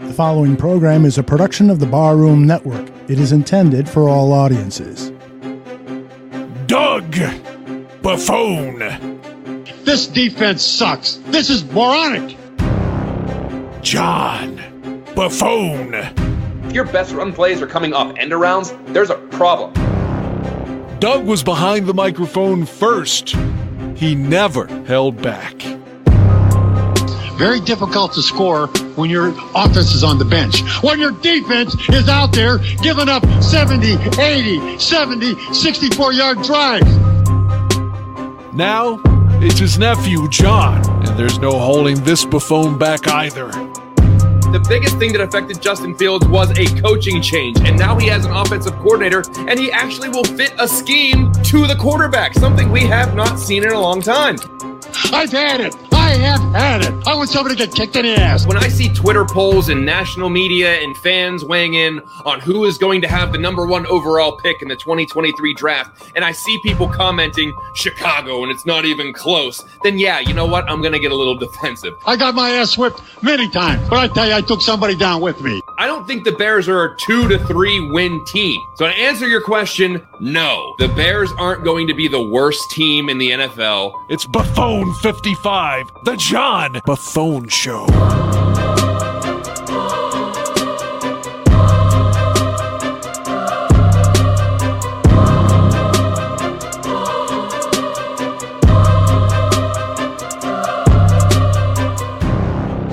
The following program is a production of the Barroom Network. It is intended for all audiences. Doug Buffone. This defense sucks. This is moronic. John Buffone. If your best run plays are coming off end arounds, there's a problem. Doug was behind the microphone first. He never held back. Very difficult to score when your offense is on the bench. When your defense is out there giving up 70, 80, 70, 64 yard drives. Now, it's his nephew, John, and there's no holding this Buffone back either. The biggest thing that affected Justin Fields was a coaching change, and now he has an offensive coordinator, and he actually will fit a scheme to the quarterback, something we have not seen in a long time. I've had it. I have had it. I want somebody to get kicked in the ass. When I see Twitter polls and national media and fans weighing in on who is going to have the number one overall pick in the 2023 draft, and I see people commenting Chicago and it's not even close, then yeah, you know what? I'm going to get a little defensive. I got my ass whipped many times, but I tell you, I took somebody down with me. I don't think the Bears are a two to three win team. So to answer your question, no, the Bears aren't going to be the worst team in the NFL. It's Buffone 55, the John Buffone Show.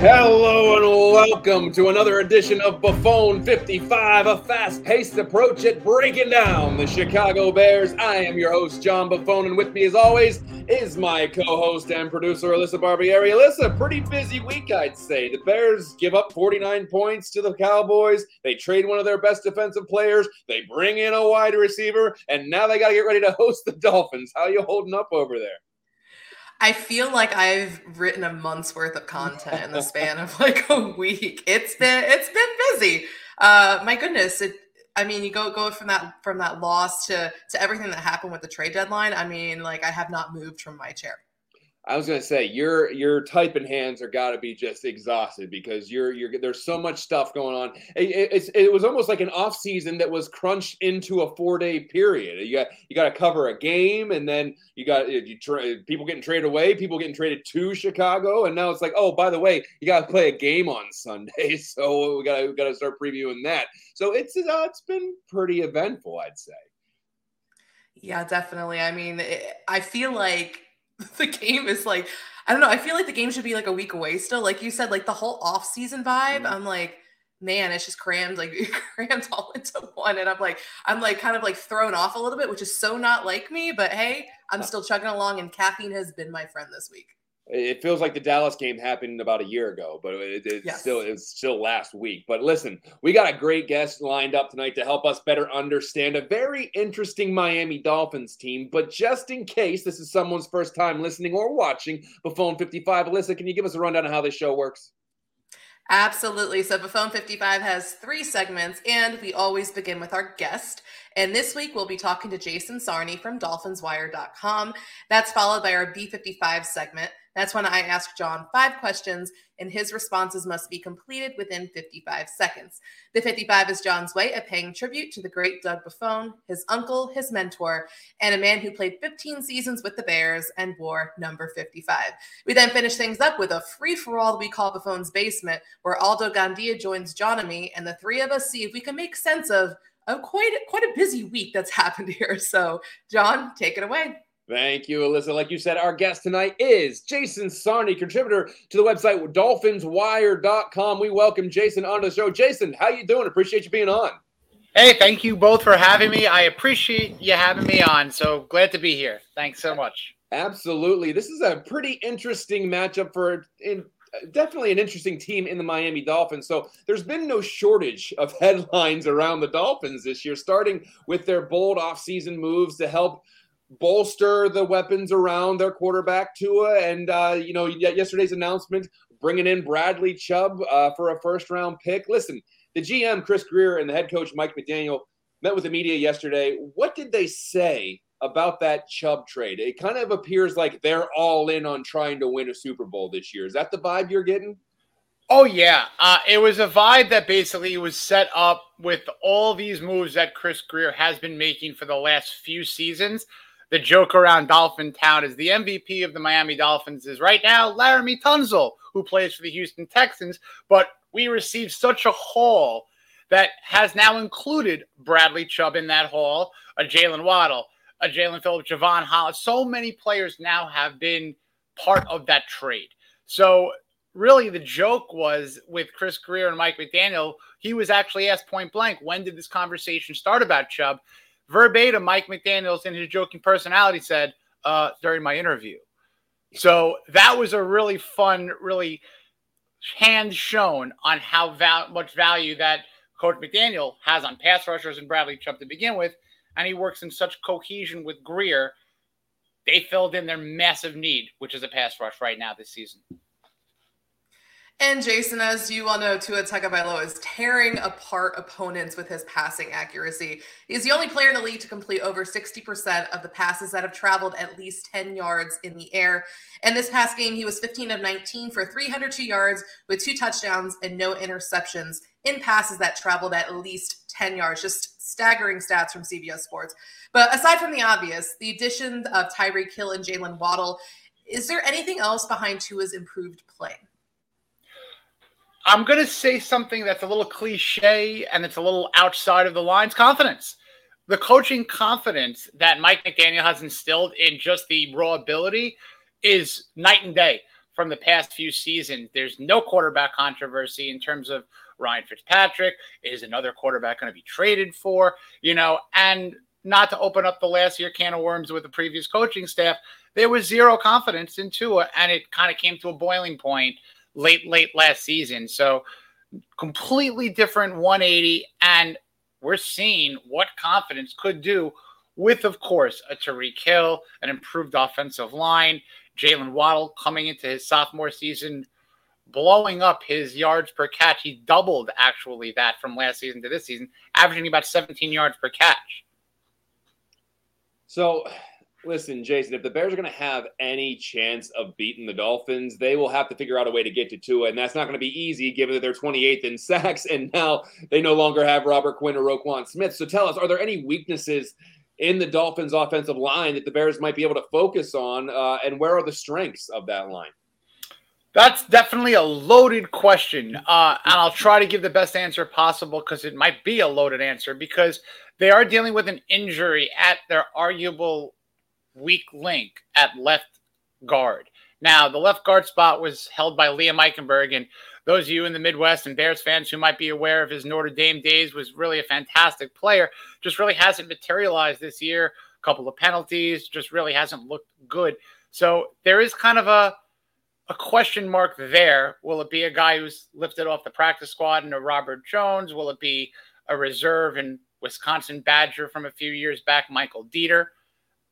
Hello and welcome to another edition of Buffone 55, a fast paced approach at breaking down the Chicago Bears. I am your host, John Buffone, and with me, as always, is my co host and producer, Alyssa Barbieri. Alyssa, pretty busy week, I'd say. The Bears give up 49 points to the Cowboys. They trade one of their best defensive players. They bring in a wide receiver, and now they got to get ready to host the Dolphins. How you holding up over there? I feel like I've written a month's worth of content in the span of like a week. It's been it's been busy. Uh, my goodness, it. I mean, you go go from that from that loss to to everything that happened with the trade deadline. I mean, like I have not moved from my chair. I was gonna say your your typing hands are got to be just exhausted because you're you're there's so much stuff going on. It, it, it was almost like an off season that was crunched into a four day period. You got you got to cover a game, and then you got you tra- people getting traded away, people getting traded to Chicago, and now it's like, oh, by the way, you got to play a game on Sunday, so we got to got to start previewing that. So it's uh, it's been pretty eventful, I'd say. Yeah, definitely. I mean, it, I feel like the game is like I don't know. I feel like the game should be like a week away still. Like you said, like the whole off season vibe. Mm-hmm. I'm like, man, it's just crammed, like crammed all into one. And I'm like, I'm like kind of like thrown off a little bit, which is so not like me. But hey, I'm still chugging along, and caffeine has been my friend this week. It feels like the Dallas game happened about a year ago, but it, it's Yes. still it's still last week. But listen, we got a great guest lined up tonight to help us better understand a very interesting Miami Dolphins team. But just in case this is someone's first time listening or watching Buffone 55, Alyssa, can you give us a rundown of how this show works? Absolutely. So Buffone 55 has three segments, and we always begin with our guest. And this week we'll be talking to Jason Sarney from DolphinsWire.com. That's followed by our B55 segment. That's when I ask John five questions, and his responses must be completed within 55 seconds. The 55 is John's way of paying tribute to the great Doug Buffone, his uncle, his mentor, and a man who played 15 seasons with the Bears and wore number 55. We then finish things up with a free for all we call Buffone's basement, where Aldo Gandia joins John and me, and the three of us see if we can make sense of a quite quite a busy week that's happened here. So, John, take it away. Thank you, Alyssa. Like you said, our guest tonight is Jason Sarney, contributor to the website dolphinswire.com. We welcome Jason onto the show. Jason, how you doing? Appreciate you being on. Hey, thank you both for having me. I appreciate you having me on. So glad to be here. Thanks so much. Absolutely. This is a pretty interesting matchup for in definitely an interesting team in the Miami Dolphins. So there's been no shortage of headlines around the Dolphins this year, starting with their bold offseason moves to help bolster the weapons around their quarterback Tua, and uh, you know yesterday's announcement bringing in Bradley Chubb uh, for a first round pick. Listen, the GM Chris Grier and the head coach Mike McDaniel met with the media yesterday. What did they say about that Chubb trade? It kind of appears like they're all in on trying to win a Super Bowl this year. Is that the vibe you're getting? Oh yeah, uh, it was a vibe that basically was set up with all these moves that Chris Grier has been making for the last few seasons. The joke around Dolphin Town is the MVP of the Miami Dolphins is right now Laremy Tunsil, who plays for the Houston Texans. But we received such a haul that has now included Bradley Chubb in that haul, a Jalen Waddle, a Jaelan Phillips, Jevon Holland. So many players now have been part of that trade. So really the joke was with Chris Grier and Mike McDaniel, he was actually asked point blank, when did this conversation start about Chubb? Verbatim, Mike McDaniels in his joking personality said, uh, during my interview. So that was a really fun, really hand shown on how val- much value that Coach McDaniel has on pass rushers and Bradley Chubb to begin with. And he works in such cohesion with Grier. They filled in their massive need, which is a pass rush right now this season. And Jason, as you all know, Tua Tagovailoa is tearing apart opponents with his passing accuracy. He's the only player in the league to complete over 60% of the passes that have traveled at least 10 yards in the air. And this past game, he was 15 of 19 for 302 yards with two touchdowns and no interceptions in passes that traveled at least 10 yards. Just staggering stats from CBS Sports. But aside from the obvious, the addition of Tyreek Hill and Jalen Waddle, is there anything else behind Tua's improved play? I'm going to say something that's a little cliche and it's a little outside of the lines confidence. The coaching confidence that Mike McDaniel has instilled in just the raw ability is night and day from the past few seasons. There's no quarterback controversy in terms of Ryan Fitzpatrick. Is another quarterback going to be traded for? You know, and not to open up the last year can of worms with the previous coaching staff, there was zero confidence in Tua, and it kind of came to a boiling point late, late last season. So completely different 180. And we're seeing what confidence could do with, of course, a Tyreek Hill, an improved offensive line, Jalen Waddle coming into his sophomore season, blowing up his yards per catch. He doubled actually that from last season to this season, averaging about 17 yards per catch. So Listen, Jason, if the Bears are going to have any chance of beating the Dolphins, they will have to figure out a way to get to Tua, and that's not going to be easy given that they're 28th in sacks, and now they no longer have Robert Quinn or Roquan Smith. So tell us, are there any weaknesses in the Dolphins' offensive line that the Bears might be able to focus on, uh, and where are the strengths of that line? That's definitely a loaded question, uh, and I'll try to give the best answer possible because it might be a loaded answer because they are dealing with an injury at their arguable weak link at left guard. Now, the left guard spot was held by Liam Eichenberg, and those of you in the Midwest and Bears fans who might be aware of his Notre Dame days was really a fantastic player. Just really hasn't materialized this year. A couple of penalties, just really hasn't looked good. So there is kind of a a question mark there. Will it be a guy who's lifted off the practice squad and a Robert Jones? Will it be a reserve and Wisconsin Badger from a few years back, Michael Deiter?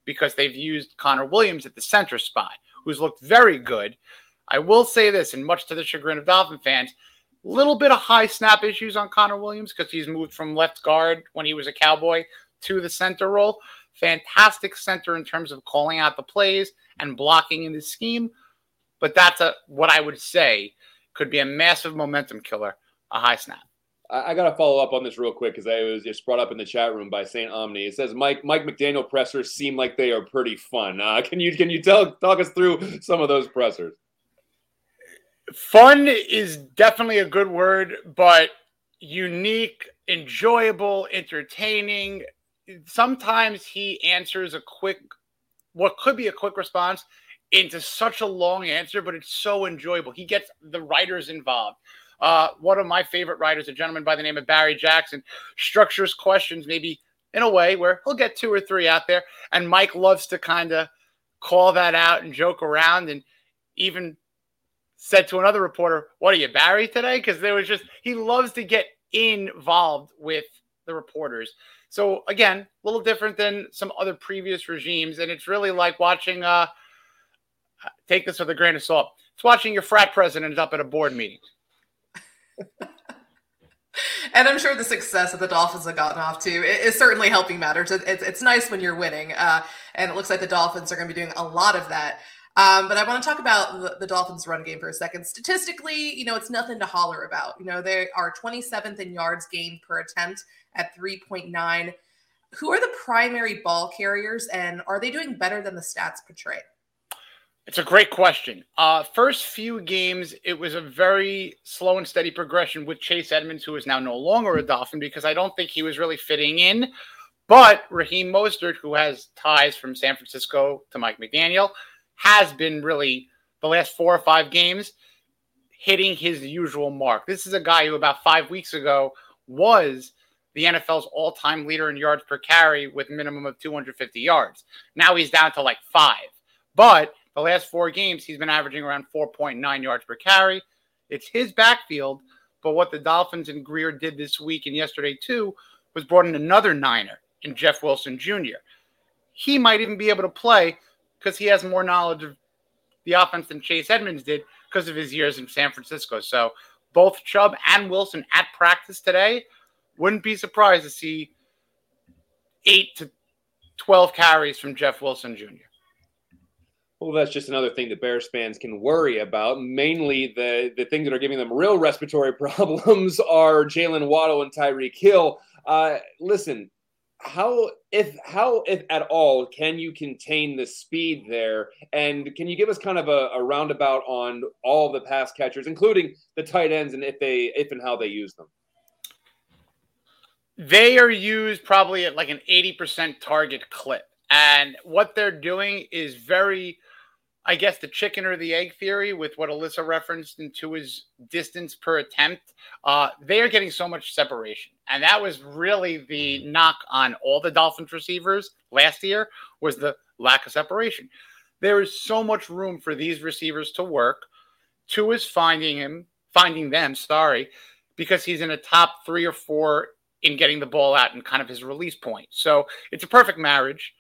because they've used Connor Williams at the center spot, who's looked very good. I will say this, and much to the chagrin of Dolphin fans, a little bit of high snap issues on Connor Williams because he's moved from left guard when he was a Cowboy to the center role. Fantastic center in terms of calling out the plays and blocking in the scheme, but that's a what I would say could be a massive momentum killer, a high snap. I, got to follow up on this real quick because I was just brought up in the chat room by Saint Omni. It says Mike Mike McDaniel pressers seem like they are pretty fun. Uh, can you can you tell talk us through some of those pressers? Fun is definitely a good word, but unique, enjoyable, entertaining. Sometimes he answers a quick, what could be a quick response into such a long answer, but it's so enjoyable. He gets the writers involved. Uh, one of my favorite writers, a gentleman by the name of Barry Jackson, structures questions maybe in a way where he'll get two or three out there. And Mike loves to kind of call that out and joke around and even said to another reporter, What are you, Barry, today? Because there was just, he loves to get involved with the reporters. So again, a little different than some other previous regimes. And it's really like watching, uh, take this with a grain of salt. It's watching your frat president up at a board meeting and I'm sure the success that the Dolphins have gotten off to is certainly helping matters. It's, it's nice when you're winning, uh, and it looks like the Dolphins are going to be doing a lot of that. Um, but I want to talk about the, the, Dolphins' run game for a second. Statistically, you know, it's nothing to holler about. You know, they are 27th in yards gained per attempt at 3.9. Who are the primary ball carriers, and are they doing better than the stats portray? It's a great question. Uh, first few games, it was a very slow and steady progression with Chase Edmonds, who is now no longer a Dolphin because I don't think he was really fitting in. But Raheem Mostert, who has ties from San Francisco to Mike McDaniel, has been really the last four or five games hitting his usual mark. This is a guy who about five weeks ago was the NFL's all time leader in yards per carry with minimum of 250 yards. Now he's down to like five. But the last four games, he's been averaging around 4.9 yards per carry. It's his backfield. But what the Dolphins and Grier did this week and yesterday too was brought in another Niner in Jeff Wilson Jr. He might even be able to play because he has more knowledge of the offense than Chase Edmonds did because of his years in San Francisco. So both Chubb and Wilson at practice today. Wouldn't be surprised to see eight to 12 carries from Jeff Wilson Jr. Well, that's just another thing that Bears fans can worry about. Mainly, the the things that are giving them real respiratory problems are Jalen Waddle and Tyreek Hill. Uh, listen, how if how if at all can you contain the speed there and can you give us kind of a, a, roundabout on all the pass catchers including the tight ends and if they if and how they use them they are used probably at like an 80% target clip and what they're doing is very I guess the chicken or the egg theory with what Alyssa referenced into his distance per attempt, uh, they are getting so much separation. And that was really the knock on all the Dolphins receivers last year was the lack of separation. There is so much room for these receivers to work. Tua is finding him, finding them, sorry, because he's in a top three or four in getting the ball out and kind of his release point. So it's a perfect marriage.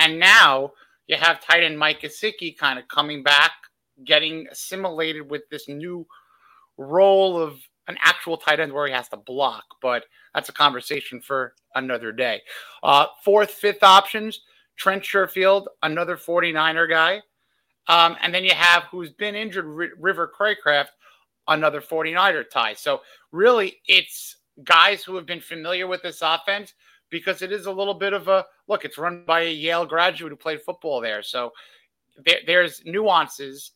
And now you have tight end Mike Gesicki kind of coming back, getting assimilated with this new role of an actual tight end where he has to block. But that's a conversation for another day. Uh, fourth, fifth options Trent Sherfield, another 49er guy. Um, and then you have who's been injured, R- River Cracraft, another 49er tie. So really, it's guys who have been familiar with this offense because it is a little bit of a look. It's run by a Yale graduate who played football there, so there, there's nuances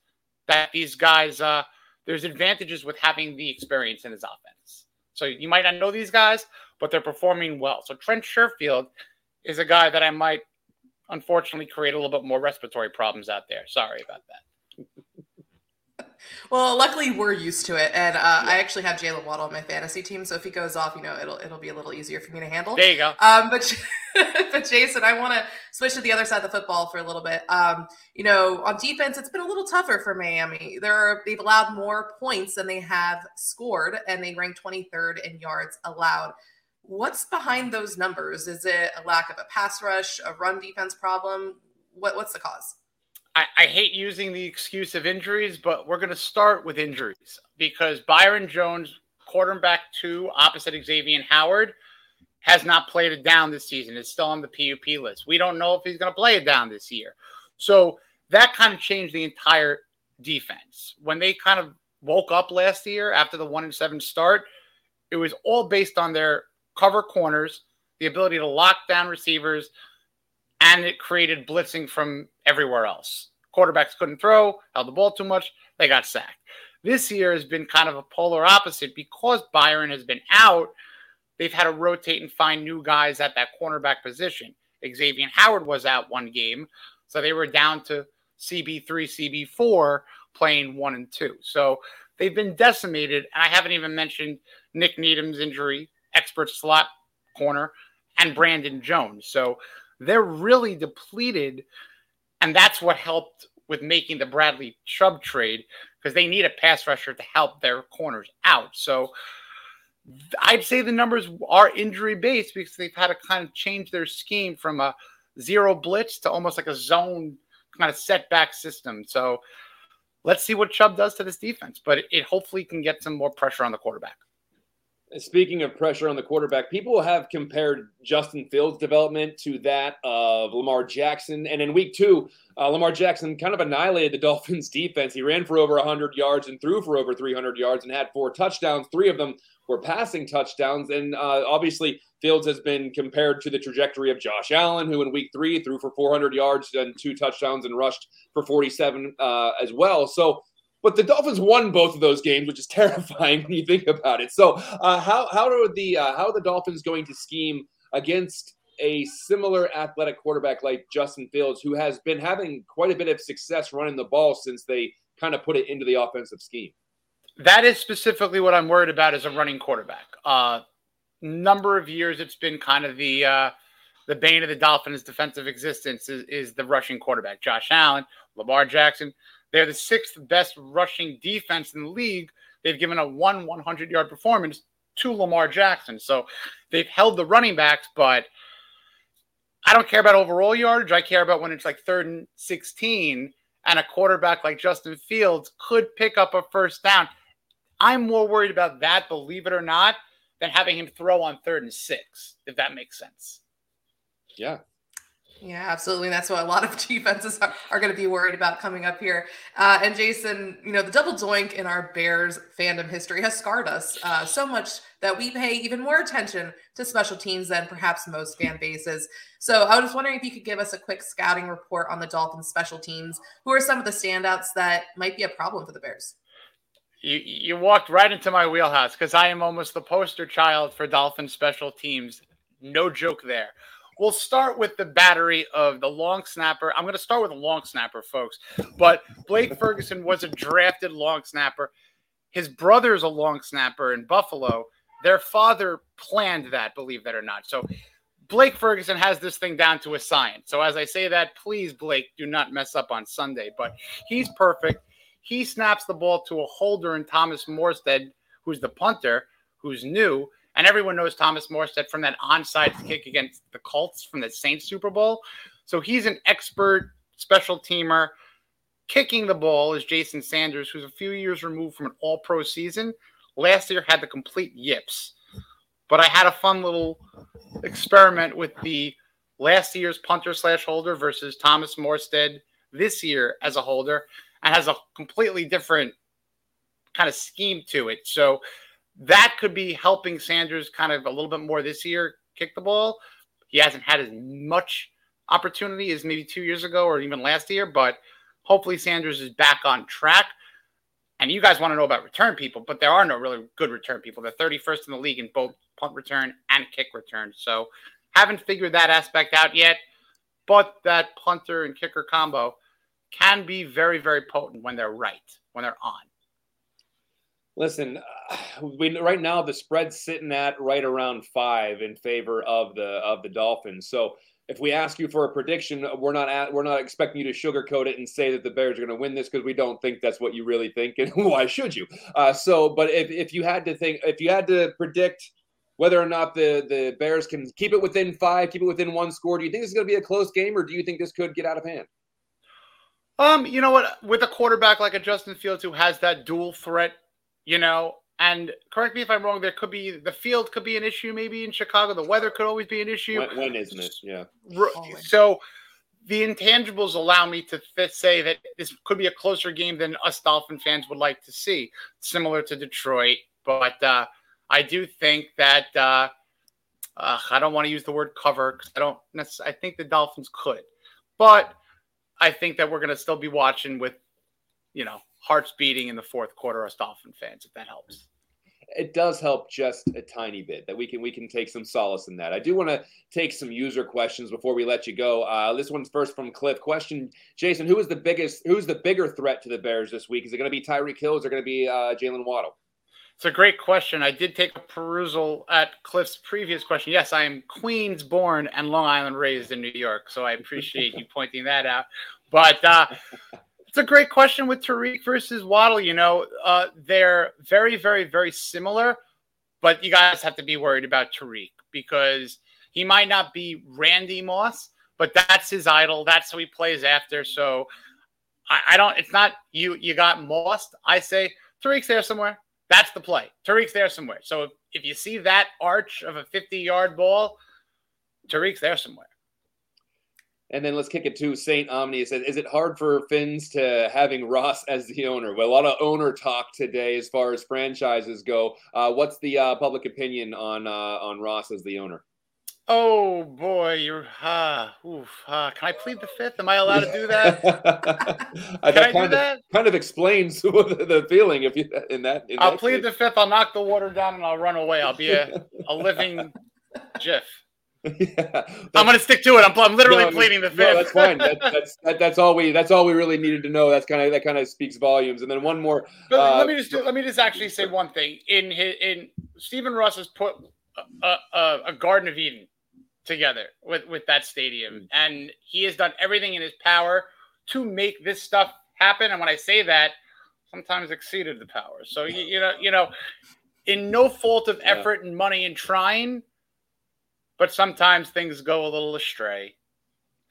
that these guys. Uh, there's advantages with having the experience in his offense. So you might not know these guys, but they're performing well. So Trent Sherfield is a guy that I might unfortunately create a little bit more respiratory problems out there. Sorry about that. Well, luckily we're used to it, and uh, yeah. I actually have Jalen Waddle on my fantasy team, so if he goes off, you know, it'll it'll be a little easier for me to handle. There you go. Um, but but Jason, I want to switch to the other side of the football for a little bit. Um, you know, on defense, it's been a little tougher for Miami. They're they've allowed more points than they have scored, and they rank 23rd in yards allowed. What's behind those numbers? Is it a lack of a pass rush, a run defense problem? What what's the cause? I, I hate using the excuse of injuries, but we're going to start with injuries because Byron Jones, quarterback two, opposite Xavier Howard, has not played it down this season. It's still on the PUP list. We don't know if he's going to play it down this year. So that kind of changed the entire defense. When they kind of woke up last year after the one and seven start, it was all based on their cover corners, the ability to lock down receivers, and it created blitzing from everywhere else. Quarterbacks couldn't throw, held the ball too much, they got sacked. This year has been kind of a polar opposite because Byron has been out. They've had to rotate and find new guys at that cornerback position. Xavier Howard was out one game, so they were down to CB3, CB4 playing one and two. So they've been decimated. And I haven't even mentioned Nik Needham's injury, expert slot corner, and Brandon Jones. So they're really depleted. And that's what helped with making the Bradley Chubb trade because they need a pass rusher to help their corners out. So I'd say the numbers are injury based because they've had to kind of change their scheme from a zero blitz to almost like a zone kind of setback system. So let's see what Chubb does to this defense, but it hopefully can get some more pressure on the quarterback Speaking of pressure on the quarterback, people have compared Justin Fields' development to that of Lamar Jackson. And in week two, uh, Lamar Jackson kind of annihilated the Dolphins' defense. He ran for over 100 yards and threw for over 300 yards and had four touchdowns. Three of them were passing touchdowns. And uh, obviously, Fields has been compared to the trajectory of Josh Allen, who in week three threw for 400 yards and two touchdowns and rushed for 47 uh, as well. So, but the Dolphins won both of those games, which is terrifying when you think about it. So, uh, how how are the uh, how are the Dolphins going to scheme against a similar athletic quarterback like Justin Fields, who has been having quite a bit of success running the ball since they kind of put it into the offensive scheme? That is specifically what I'm worried about as a running quarterback. Uh, number of years, it's been kind of the uh, the bane of the Dolphins' defensive existence is, is the rushing quarterback. Josh Allen, Lamar Jackson, they're the sixth best rushing defense in the league. They've given a one 100 yard performance to Lamar Jackson. So they've held the running backs, but I don't care about overall yardage. I care about when it's like third and 16 and a quarterback like Justin Fields could pick up a first down. I'm more worried about that, believe it or not, than having him throw on third and six, if that makes sense. Yeah, yeah, absolutely. And that's what a lot of defenses are, are going to be worried about coming up here. Uh, and Jason, you know, the double doink in our Bears fandom history has scarred us uh, so much that we pay even more attention to special teams than perhaps most fan bases. So I was wondering if you could give us a quick scouting report on the Dolphins special teams. Who are some of the standouts that might be a problem for the Bears? You, you walked right into my wheelhouse because I am almost the poster child for Dolphin special teams. No joke there. We'll start with the battery of the long snapper. I'm going to start with a long snapper, folks. But Blake Ferguson was a drafted long snapper. His brother is a long snapper in Buffalo. Their father planned that, believe that or not. So Blake Ferguson has this thing down to a science. So as I say that, please, Blake, do not mess up on Sunday. But he's perfect. He snaps the ball to a holder in Thomas Morstead, who's the punter, who's new and everyone knows Thomas Morstead from that onside kick against the Colts from the Saints Super Bowl. So he's an expert special teamer. Kicking the ball is Jason Sanders, who's a few years removed from an all pro season. Last year had the complete yips. But I had a fun little experiment with the last year's punter slash holder versus Thomas Morstead this year as a holder and has a completely different kind of scheme to it. So that could be helping Sanders kind of a little bit more this year kick the ball. He hasn't had as much opportunity as maybe two years ago or even last year, but hopefully Sanders is back on track. And you guys want to know about return people, but there are no really good return people. They're 31st in the league in both punt return and kick return. So haven't figured that aspect out yet. But that punter and kicker combo can be very, very potent when they're right, when they're on. Listen, we, right now the spread's sitting at right around five in favor of the of the Dolphins. So if we ask you for a prediction, we're not at, we're not expecting you to sugarcoat it and say that the Bears are going to win this because we don't think that's what you really think, and why should you? Uh, so, but if, if you had to think, if you had to predict whether or not the the Bears can keep it within five, keep it within one score, do you think this is going to be a close game, or do you think this could get out of hand? Um, you know what? With a quarterback like a Justin Fields who has that dual threat you know. And correct me if I'm wrong. There could be the field could be an issue, maybe in Chicago. The weather could always be an issue. When, when isn't it? Yeah. So the intangibles allow me to th- say that this could be a closer game than us Dolphin fans would like to see, similar to Detroit. But uh, I do think that uh, uh, I don't want to use the word cover because I don't. I think the Dolphins could, but I think that we're going to still be watching with, you know, hearts beating in the fourth quarter as Dolphin fans, if that helps. It does help just a tiny bit that we can we can take some solace in that. I do want to take some user questions before we let you go. Uh, this one's first from Cliff. Question, Jason, who is the biggest, who's the bigger threat to the Bears this week? Is it going to be Tyreek Hill? Is it going to be uh, Jalen Waddle? It's a great question. I did take a perusal at Cliff's previous question. Yes, I am Queens born and Long Island raised in New York, so I appreciate you pointing that out. But uh, it's a great question with Tyreek versus Waddle. You know, uh, they're very, very, very similar, but you guys have to be worried about Tyreek because he might not be Randy Moss, but that's his idol. That's who he plays after. So I, I don't. It's not you. You got Moss. I say Tyreek's there somewhere. That's the play. Tyreek's there somewhere. So if, if you see that arch of a 50 yard ball, Tyreek's there somewhere. And then let's kick it to Saint Omni. It says, "Is it hard for Fins to having Ross as the owner?" Well, a lot of owner talk today as far as franchises go. Uh, what's the uh, public opinion on uh, on Ross as the owner? Oh boy, you're uh, oof, uh, can I plead the fifth? Am I allowed to do that? Can I do kind of, that? Kind of explains the, the feeling if you in that. In I'll that plead case. the fifth. I'll knock the water down and I'll run away. I'll be a, a living GIF. yeah, I'm going to stick to it. I'm, I'm literally No, pleading the fifth. No, that's fine. That, that's that, that's all we that's all we really needed to know. That's kind of that kind of speaks volumes. And then one more. But uh, let me just do, let me just actually say one thing. In his, in Stephen Ross has put a, a, a Garden of Eden together with with that stadium, and he has done everything in his power to make this stuff happen. And when I say that, sometimes exceeded the power. So you, you know you know, in no fault of Yeah. effort and money and trying, but sometimes things go a little astray.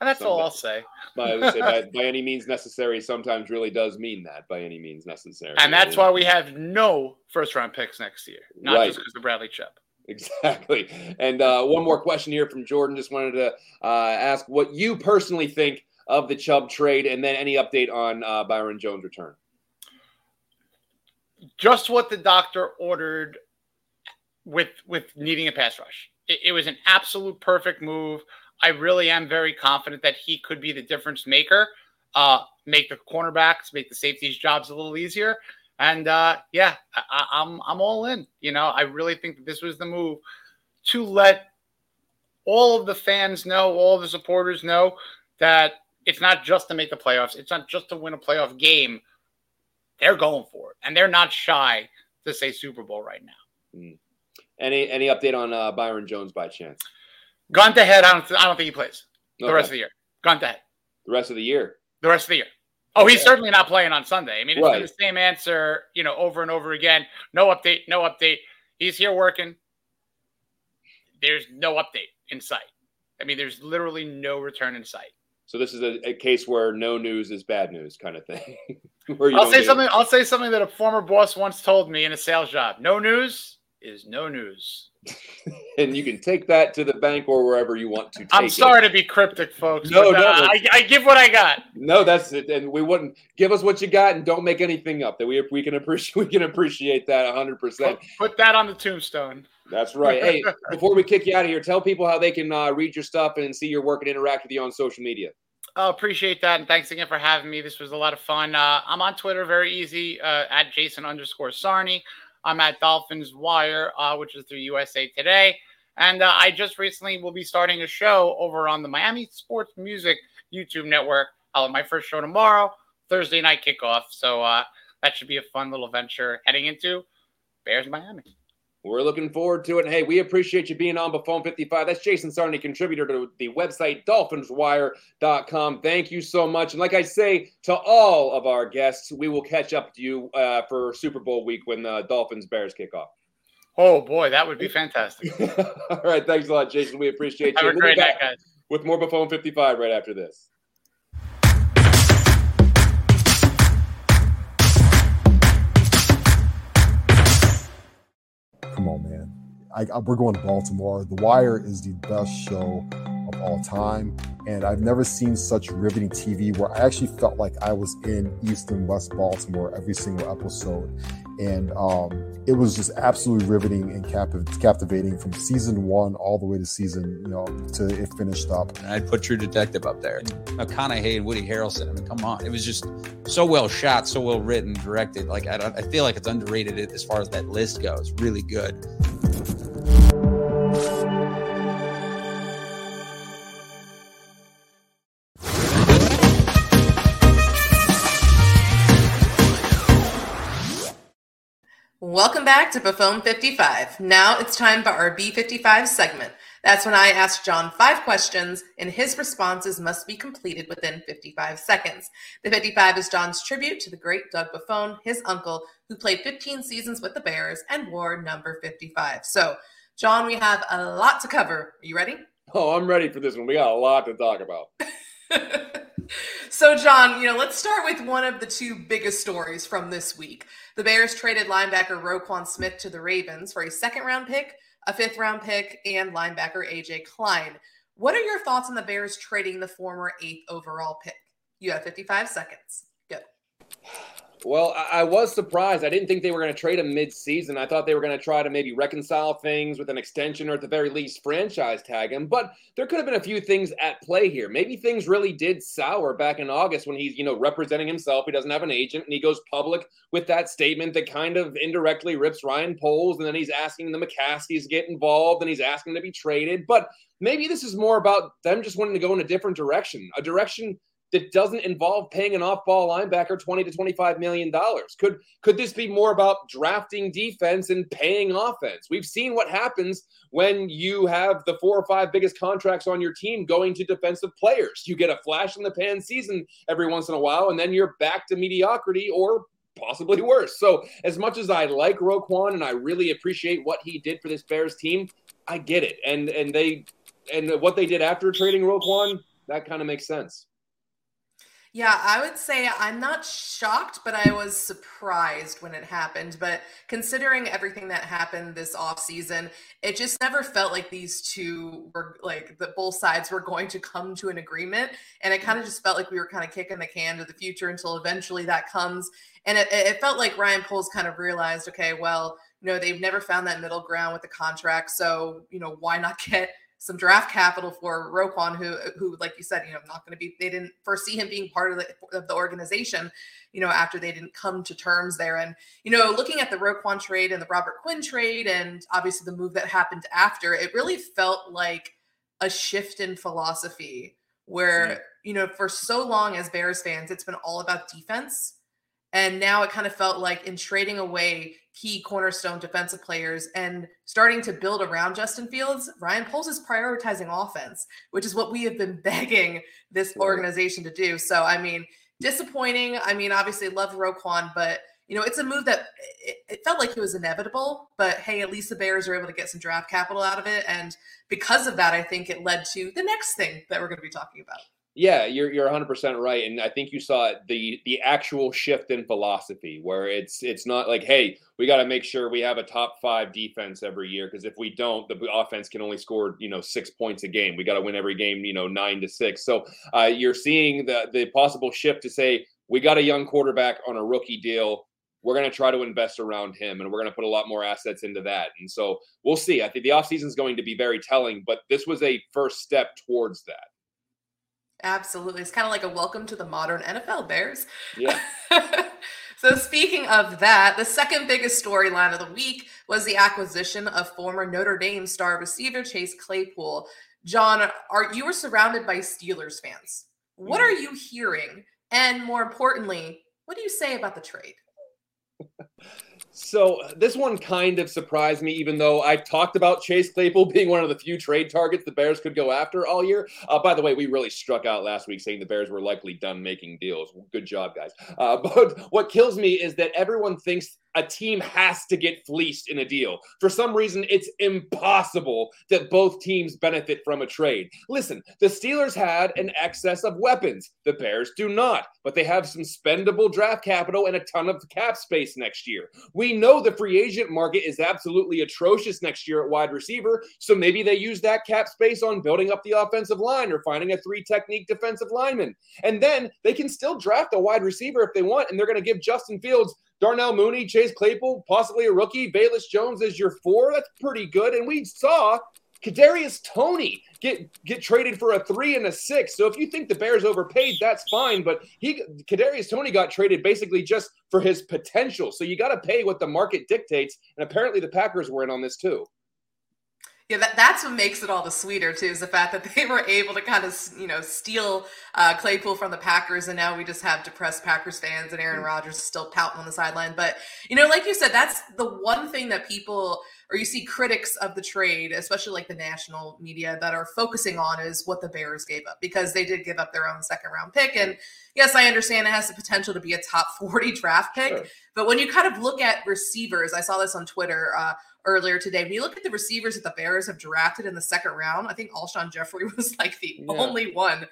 And that's all I'll say. I would say by, by any means necessary sometimes really does mean that by any means necessary. And that's why we have no first round picks next year, not Right. just because of Bradley Chubb. Exactly. And uh, one more question here from Jordan. Just wanted to uh, ask what you personally think of the Chubb trade, and then any update on uh, Byron Jones' return. just what the doctor ordered with with needing a pass rush. It, it was an absolute perfect move. I really am very confident that he could be the difference maker. Uh, make the cornerbacks, make the safeties' jobs a little easier. And uh, yeah, I, I- I'm I'm all in. You know, I really think that this was the move to let all of the fans know, all the supporters know that it's not just to make the playoffs. It's not just to win a playoff game. They're going for it, and they're not shy to say Super Bowl right now. Any any update on uh, Byron Jones by chance? Gun to head, I don't, I don't think he plays the rest of the year. Gun to head, the rest of the year. the rest of the year. Oh, he's Okay. certainly not playing on Sunday. I mean, it's been Right. the same answer, you know, over and over again. No update, no update. He's here working. There's no update in sight. I mean, there's literally no return in sight. So this is a, a case where no news is bad news, kind of thing. I'll say something. I'll say something that a former boss once told me in a sales job. No news is no news. and you can take that to the bank or wherever you want to. Take I'm it. sorry to be cryptic, folks. No, but, no, uh. I, I give what I got. No, that's it. And we wouldn't give us what you got and don't make anything up. That we we can appreciate we can appreciate that 100. percent Put, that on the tombstone. That's right. Hey, before we kick you out of here, tell people how they can uh, read your stuff and see your work and interact with you on social media. Oh, appreciate that, and thanks again for having me. This was a lot of fun. Uh, I'm on Twitter, very easy, uh, at Jason underscore Sarney. I'm at Dolphins Wire, uh, which is through USA Today, and uh, I just recently will be starting a show over on the Miami Sports Music YouTube network. I'll have my first show tomorrow, Thursday night kickoff. So uh, that should be a fun little venture heading into Bears Miami. We're looking forward to it. And hey, we appreciate you being on Buffone 55. That's Jason Sarney, contributor to the website dolphinswire.com. Thank you so much. And like I say to all of our guests, we will catch up to you uh, for Super Bowl week when the Dolphins Bears kick off. Oh boy, that would be fantastic. all right. Thanks a lot, Jason. We appreciate you. Have a We'll great night, guys. With more Buffone 55 right after this. I, we're going to Baltimore. The Wire is the best show of all time. And I've never seen such riveting TV where I actually felt like I was in East and West Baltimore every single episode. And um, it was just absolutely riveting and captiv- captivating from season one all the way to season, you know, to it finished up. and I'd put True Detective up there. McConaughey and Woody Harrelson. I mean, come on, it was just so well shot, so well written, directed. Like I, I feel like it's underrated as far as that list goes. Really good. Welcome back to Buffone 55. Now it's time for our B55 segment. That's when I ask John five questions, and his responses must be completed within 55 seconds. The 55 is John's tribute to the great Doug Buffone, his uncle, who played 15 seasons with the Bears and wore number 55. So, John, we have a lot to cover. Are you ready? Oh, I'm ready for this one. We got a lot to talk about. so, John, you know, let's start with one of the two biggest stories from this week. The Bears traded linebacker Roquan Smith to the Ravens for a second round pick, a fifth round pick, and linebacker AJ Klein. What are your thoughts on the Bears trading the former eighth overall pick? You have 55 seconds. Go. Well, I was surprised. I didn't think they were going to trade him mid-season. I thought they were going to try to maybe reconcile things with an extension or at the very least franchise tag him. But there could have been a few things at play here. Maybe things really did sour back in August when he's, you know, representing himself. He doesn't have an agent and he goes public with that statement that kind of indirectly rips Ryan Poles and then he's asking the McCaskeys to get involved and he's asking to be traded. But maybe this is more about them just wanting to go in a different direction, a direction – that doesn't involve paying an off-ball linebacker 20 to 25 million dollars? Could could this be more about drafting defense and paying offense? We've seen what happens when you have the four or five biggest contracts on your team going to defensive players. You get a flash in the pan season every once in a while and then you're back to mediocrity or possibly worse. So, as much as I like Roquan and I really appreciate what he did for this Bears team, I get it. And and they and what they did after trading Roquan, that kind of makes sense. Yeah, I would say I'm not shocked, but I was surprised when it happened. But considering everything that happened this off season, it just never felt like these two were like that both sides were going to come to an agreement. And it kind of just felt like we were kind of kicking the can to the future until eventually that comes. And it, it felt like Ryan Poles kind of realized, okay, well, you know, they've never found that middle ground with the contract. So, you know, why not get some draft capital for Roquan, who, who, like you said, you know, not going to be, they didn't foresee him being part of the, of the organization, you know, after they didn't come to terms there. And, you know, looking at the Roquan trade and the Robert Quinn trade, and obviously the move that happened after, it really felt like a shift in philosophy where, mm-hmm. you know, for so long as Bears fans, it's been all about defense. And now it kind of felt like in trading away key cornerstone defensive players and starting to build around Justin Fields, Ryan Poles is prioritizing offense, which is what we have been begging this organization to do. So, I mean, disappointing. I mean, obviously, love Roquan, but you know, it's a move that it, it, felt like it was inevitable. But hey, at least the Bears are able to get some draft capital out of it, and because of that, I think it led to the next thing that we're going to be talking about. Yeah, you're you're 100% right and I think you saw the the actual shift in philosophy where it's it's not like hey, we got to make sure we have a top 5 defense every year because if we don't, the offense can only score, you know, 6 points a game. We got to win every game, you know, 9 to 6. So, uh, you're seeing the the possible shift to say we got a young quarterback on a rookie deal. We're going to try to invest around him and we're going to put a lot more assets into that. And so we'll see. I think the offseason is going to be very telling, but this was a first step towards that. Absolutely. It's kind of like a welcome to the modern NFL Bears. Yeah. so, speaking of that, the second biggest storyline of the week was the acquisition of former Notre Dame star receiver Chase Claypool. John, are you were surrounded by Steelers fans. What mm-hmm. are you hearing? And more importantly, what do you say about the trade? So this one kind of surprised me, even though I talked about Chase Claypool being one of the few trade targets the Bears could go after all year. Uh, by the way, we really struck out last week saying the Bears were likely done making deals. Good job, guys. Uh, but what kills me is that everyone thinks a team has to get fleeced in a deal. For some reason, it's impossible that both teams benefit from a trade. Listen, the Steelers had an excess of weapons. The Bears do not, but they have some spendable draft capital and a ton of cap space next year. We know the free agent market is absolutely atrocious next year at wide receiver, so maybe they use that cap space on building up the offensive line or finding a three technique defensive lineman. And then they can still draft a wide receiver if they want, and they're going to give Justin Fields Darnell Mooney, Chase Claypool, possibly a rookie. Velus Jones is your four. That's pretty good. And we saw Kadarius Toney get get traded for a three and a six. So if you think the Bears overpaid, that's fine. But he Kadarius Toney got traded basically just for his potential. So you got to pay what the market dictates. And apparently the Packers were in on this too. Yeah, that, that's what makes it all the sweeter too, is the fact that they were able to kind of, you know, steal uh, Claypool from the Packers, and now we just have depressed Packers fans and Aaron mm. Rodgers still pouting on the sideline. But you know, like you said, that's the one thing that people or you see critics of the trade, especially like the national media, that are focusing on is what the Bears gave up because they did give up their own second round pick. And yes, I understand it has the potential to be a top 40 draft pick. Sure. But when you kind of look at receivers, I saw this on Twitter uh, earlier today. When you look at the receivers that the Bears have drafted in the second round, I think Alshon Jeffery was like the yeah. only one.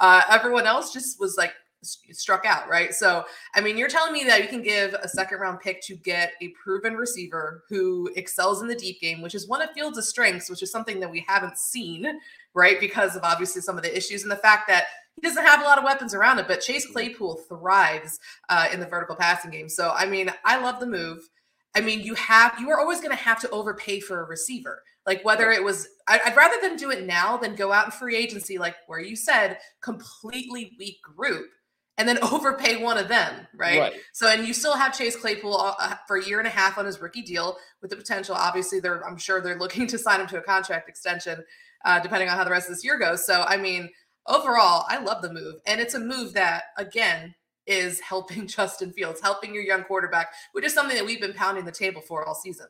Uh, everyone else just was like struck out, right? So, I mean, you're telling me that you can give a second round pick to get a proven receiver who excels in the deep game, which is one of Fields' strengths, which is something that we haven't seen, right? Because of obviously some of the issues and the fact that he doesn't have a lot of weapons around it, but Chase Claypool thrives uh, in the vertical passing game. So, I mean, I love the move. I mean, you have you are always going to have to overpay for a receiver. Like whether it was, I'd rather them do it now than go out in free agency, like where you said, completely weak group and then overpay one of them, right? right? So, and you still have Chase Claypool uh, for a year and a half on his rookie deal with the potential. Obviously, they're I'm sure they're looking to sign him to a contract extension, uh, depending on how the rest of this year goes. So, I mean, overall, I love the move, and it's a move that again is helping Justin Fields, helping your young quarterback, which is something that we've been pounding the table for all season.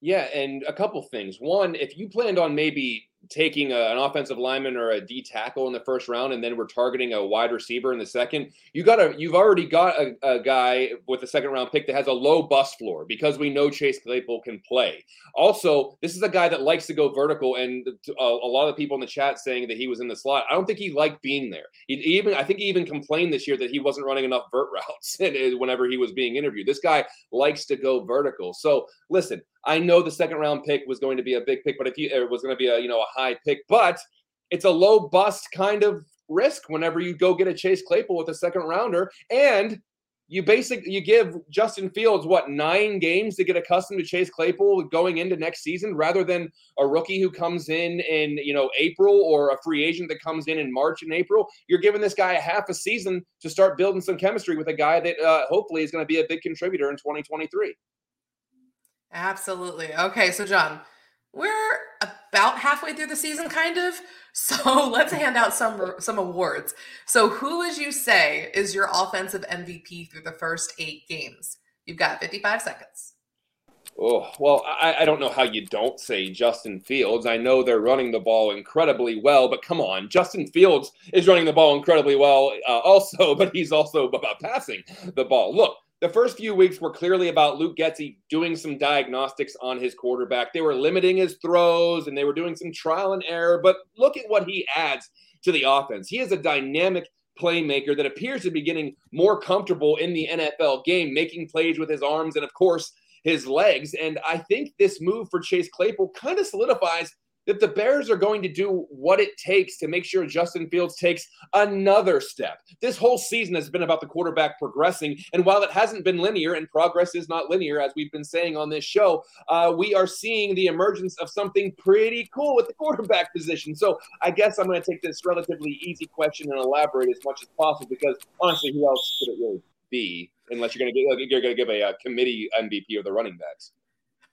Yeah, and a couple things. One, if you planned on maybe taking a, an offensive lineman or a D tackle in the first round, and then we're targeting a wide receiver in the second, you got a you've already got a, a, guy with a second round pick that has a low bust floor because we know Chase Claypool can play. Also, this is a guy that likes to go vertical, and a, a lot of people in the chat saying that he was in the slot. I don't think he liked being there. He even I think he even complained this year that he wasn't running enough vert routes whenever he was being interviewed. This guy likes to go vertical. So listen, I know the second round pick was going to be a big pick, but if you it was going to be a you know a high pick, but it's a low bust kind of risk whenever you go get a Chase Claypool with a second rounder, and you basically you give Justin Fields what nine games to get accustomed to Chase Claypool going into next season, rather than a rookie who comes in in you know April or a free agent that comes in in March and April. You're giving this guy a half a season to start building some chemistry with a guy that uh, hopefully is going to be a big contributor in 2023. Absolutely. Okay, so John, we're about halfway through the season, kind of. So let's hand out some some awards. So who would you say is your offensive MVP through the first eight games? You've got 55 seconds. Oh, well, I, I, don't know how you don't say Justin Fields. I know they're running the ball incredibly well, but come on. Justin Fields is running the ball incredibly well uh, also, but he's also about passing the ball. Look, the first few weeks were clearly about Luke Getsy doing some diagnostics on his quarterback. They were limiting his throws and they were doing some trial and error, but look at what he adds to the offense. He is a dynamic playmaker that appears to be getting more comfortable in the NFL game, making plays with his arms and, of course, his legs. And I think this move for Chase Claypool kind of solidifies that the Bears are going to do what it takes to make sure Justin Fields takes another step. This whole season has been about the quarterback progressing. And while it hasn't been linear, and progress is not linear, as we've been saying on this show, uh, we are seeing the emergence of something pretty cool with the quarterback position. So I guess I'm going to take this relatively easy question and elaborate as much as possible because honestly, who else could it really be unless you're going to get, you're going to give a, a committee MVP of the running backs?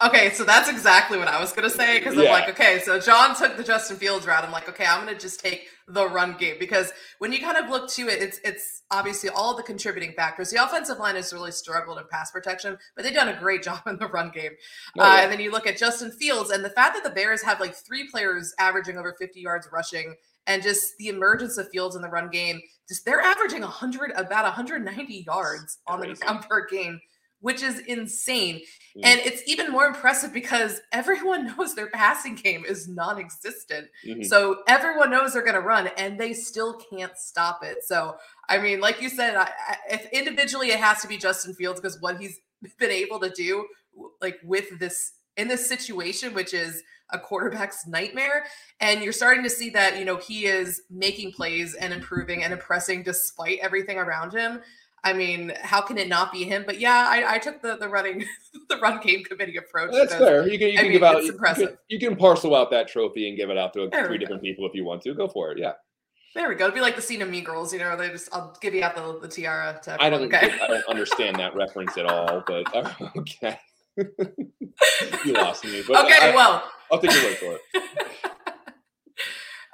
Okay, so that's exactly what I was gonna say because I'm like, okay, so John took the Justin Fields route. I'm like, okay, I'm gonna just take the run game because when you kind of look to it, it's it's obviously all the contributing factors. The offensive line has really struggled in pass protection, but they've done a great job in the run game. Oh, yeah. uh, and then you look at Justin Fields and the fact that the Bears have like three players averaging over 50 yards rushing, and just the emergence of Fields in the run game, just they're averaging 100 about 190 yards on the ground per game which is insane. Mm-hmm. And it's even more impressive because everyone knows their passing game is non existent. Mm-hmm. So everyone knows they're going to run and they still can't stop it. So, I mean, like you said, I, I, if individually it has to be Justin Fields because what he's been able to do, like with this in this situation, which is a quarterback's nightmare. And you're starting to see that, you know, he is making plays and improving and impressing despite everything around him. I mean, how can it not be him? But yeah, I, I took the the running the run game committee approach. That's fair. You can you can mean, give out you can, you can, parcel out that trophy and give it out to there three different people if you want to. Go for it. Yeah. There we go. It'd be like the scene of Mean Girls, you know. They just I'll give you out the, the tiara. To I don't okay. I don't understand that reference at all, but uh, okay. you lost me. But okay, I, well, I'll take your word for it.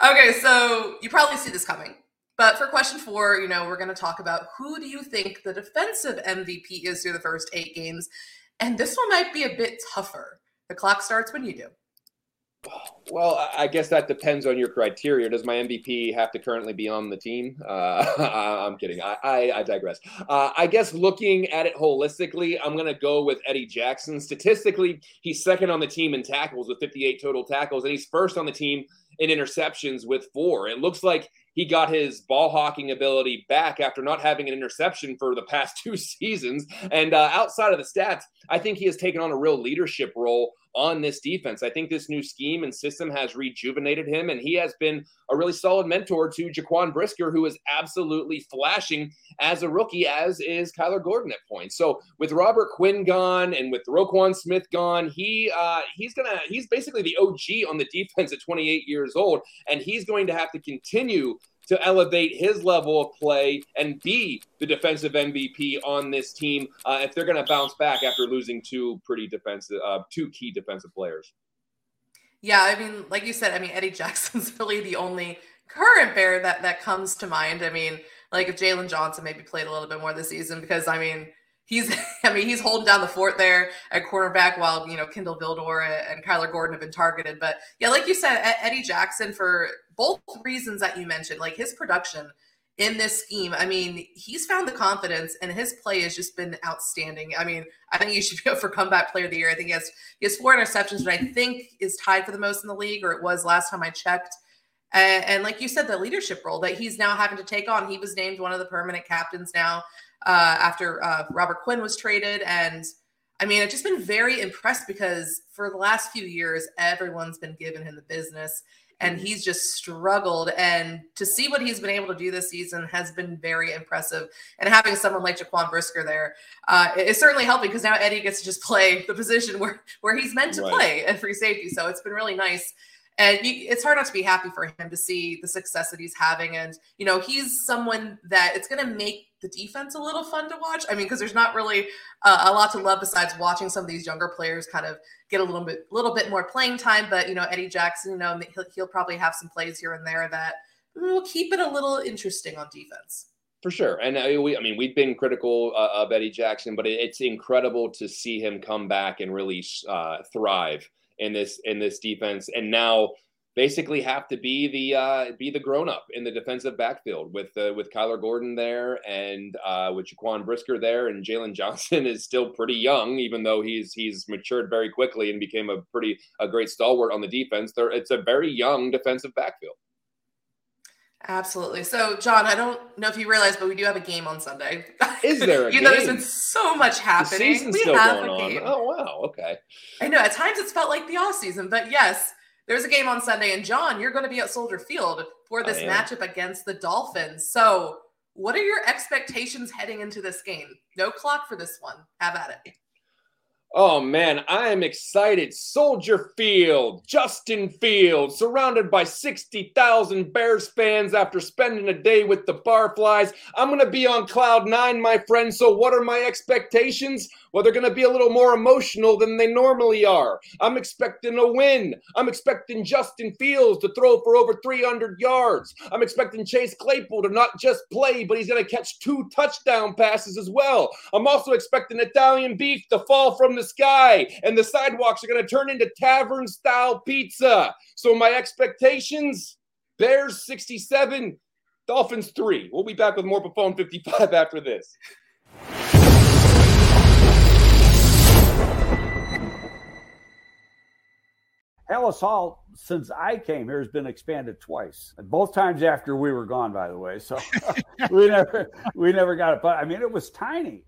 okay, so you probably see this coming. But for question four, you know, we're going to talk about who do you think the defensive MVP is through the first eight games? And this one might be a bit tougher The clock starts when you do. Well, I guess that depends on your criteria. Does my MVP have to currently be on the team? Uh, I'm kidding. I, I, I digress. Uh, I guess looking at it holistically, I'm going to go with Eddie Jackson. Statistically, he's second on the team in tackles with 58 total tackles, and he's first on the team in interceptions with four. It looks like he got his ball hawking ability back after not having an interception for the past two seasons. And uh, outside of the stats, I think he has taken on a real leadership role on this defense. I think this new scheme and system has rejuvenated him, and he has been a really solid mentor to Jaquan Brisker, who is absolutely flashing as a rookie, as is Kyler Gordon at points. So with Robert Quinn gone and with Roquan Smith gone, he uh, he's gonna he's basically the OG on the defense at 28 years old, and he's going to have to continue to elevate his level of play and be the defensive MVP on this team uh, if they're going to bounce back after losing two pretty defensive, uh, two key defensive players. Yeah, I mean, like you said, I mean Eddie Jackson's really the only current bear that that comes to mind. I mean, like if Jaylon Johnson maybe played a little bit more this season, because I mean he's I mean he's holding down the fort there at cornerback while you know Kindle Vildor and Kyler Gordon have been targeted. But yeah, like you said, Eddie Jackson for both reasons that you mentioned, like his production in this scheme. I mean, he's found the confidence and his play has just been outstanding. I mean, I think he should go for comeback player of the year. I think he has he has four interceptions, which I think is tied for the most in the league, or it was last time I checked. And, and like you said, the leadership role that he's now having to take on. He was named one of the permanent captains now uh, after uh, Robert Quinn was traded. And I mean, I've just been very impressed because for the last few years, everyone's been giving him the business and he's just struggled. And to see what he's been able to do this season has been very impressive. And having someone like Jaquan Brisker there uh, is certainly helping because now Eddie gets to just play the position where where he's meant to right. play at free safety. So it's been really nice. And you, it's hard not to be happy for him to see the success that he's having. And, you know, he's someone that it's going to make the defense a little fun to watch. I mean, because there's not really uh, a lot to love besides watching some of these younger players kind of get a little bit, little bit more playing time. But you know, Eddie Jackson, you know, he'll, he'll probably have some plays here and there that will keep it a little interesting on defense. For sure, and uh, we, I mean, we've been critical uh, of Eddie Jackson, but it, it's incredible to see him come back and really uh, thrive in this in this defense. And now basically have to be the uh, be the grown up in the defensive backfield with uh, with Kyler Gordon there and uh, with Jaquan Brisker there and Jaylon Johnson is still pretty young even though he's he's matured very quickly and became a pretty a great stalwart on the defense. There it's a very young defensive backfield. Absolutely. So, John, I don't know if you realize, but we do have a game on Sunday. Is there? you game? You know, there's been so much happening. The season's we still have going a game. on. Oh wow, okay. I know. At times, it's felt like the off season, but yes, there's a game on Sunday, and John, you're going to be at Soldier Field for this matchup against the Dolphins. So, what are your expectations heading into this game? No clock for this one. Have at it. Oh man, I am excited. Soldier Field, Justin Field, surrounded by 60,000 Bears fans after spending a day with the Barflies. I'm going to be on cloud nine, my friend. So, what are my expectations? Well, they're going to be a little more emotional than they normally are. I'm expecting a win. I'm expecting Justin Fields to throw for over 300 yards. I'm expecting Chase Claypool to not just play, but he's going to catch two touchdown passes as well. I'm also expecting Italian beef to fall from the sky, and the sidewalks are going to turn into tavern style pizza. So, my expectations Bears 67, Dolphins 3. We'll be back with more Buffone 55 after this. Halas Hall, since I came here, has been expanded twice. Both times after we were gone, by the way. So we never we never got it. But I mean, it was tiny.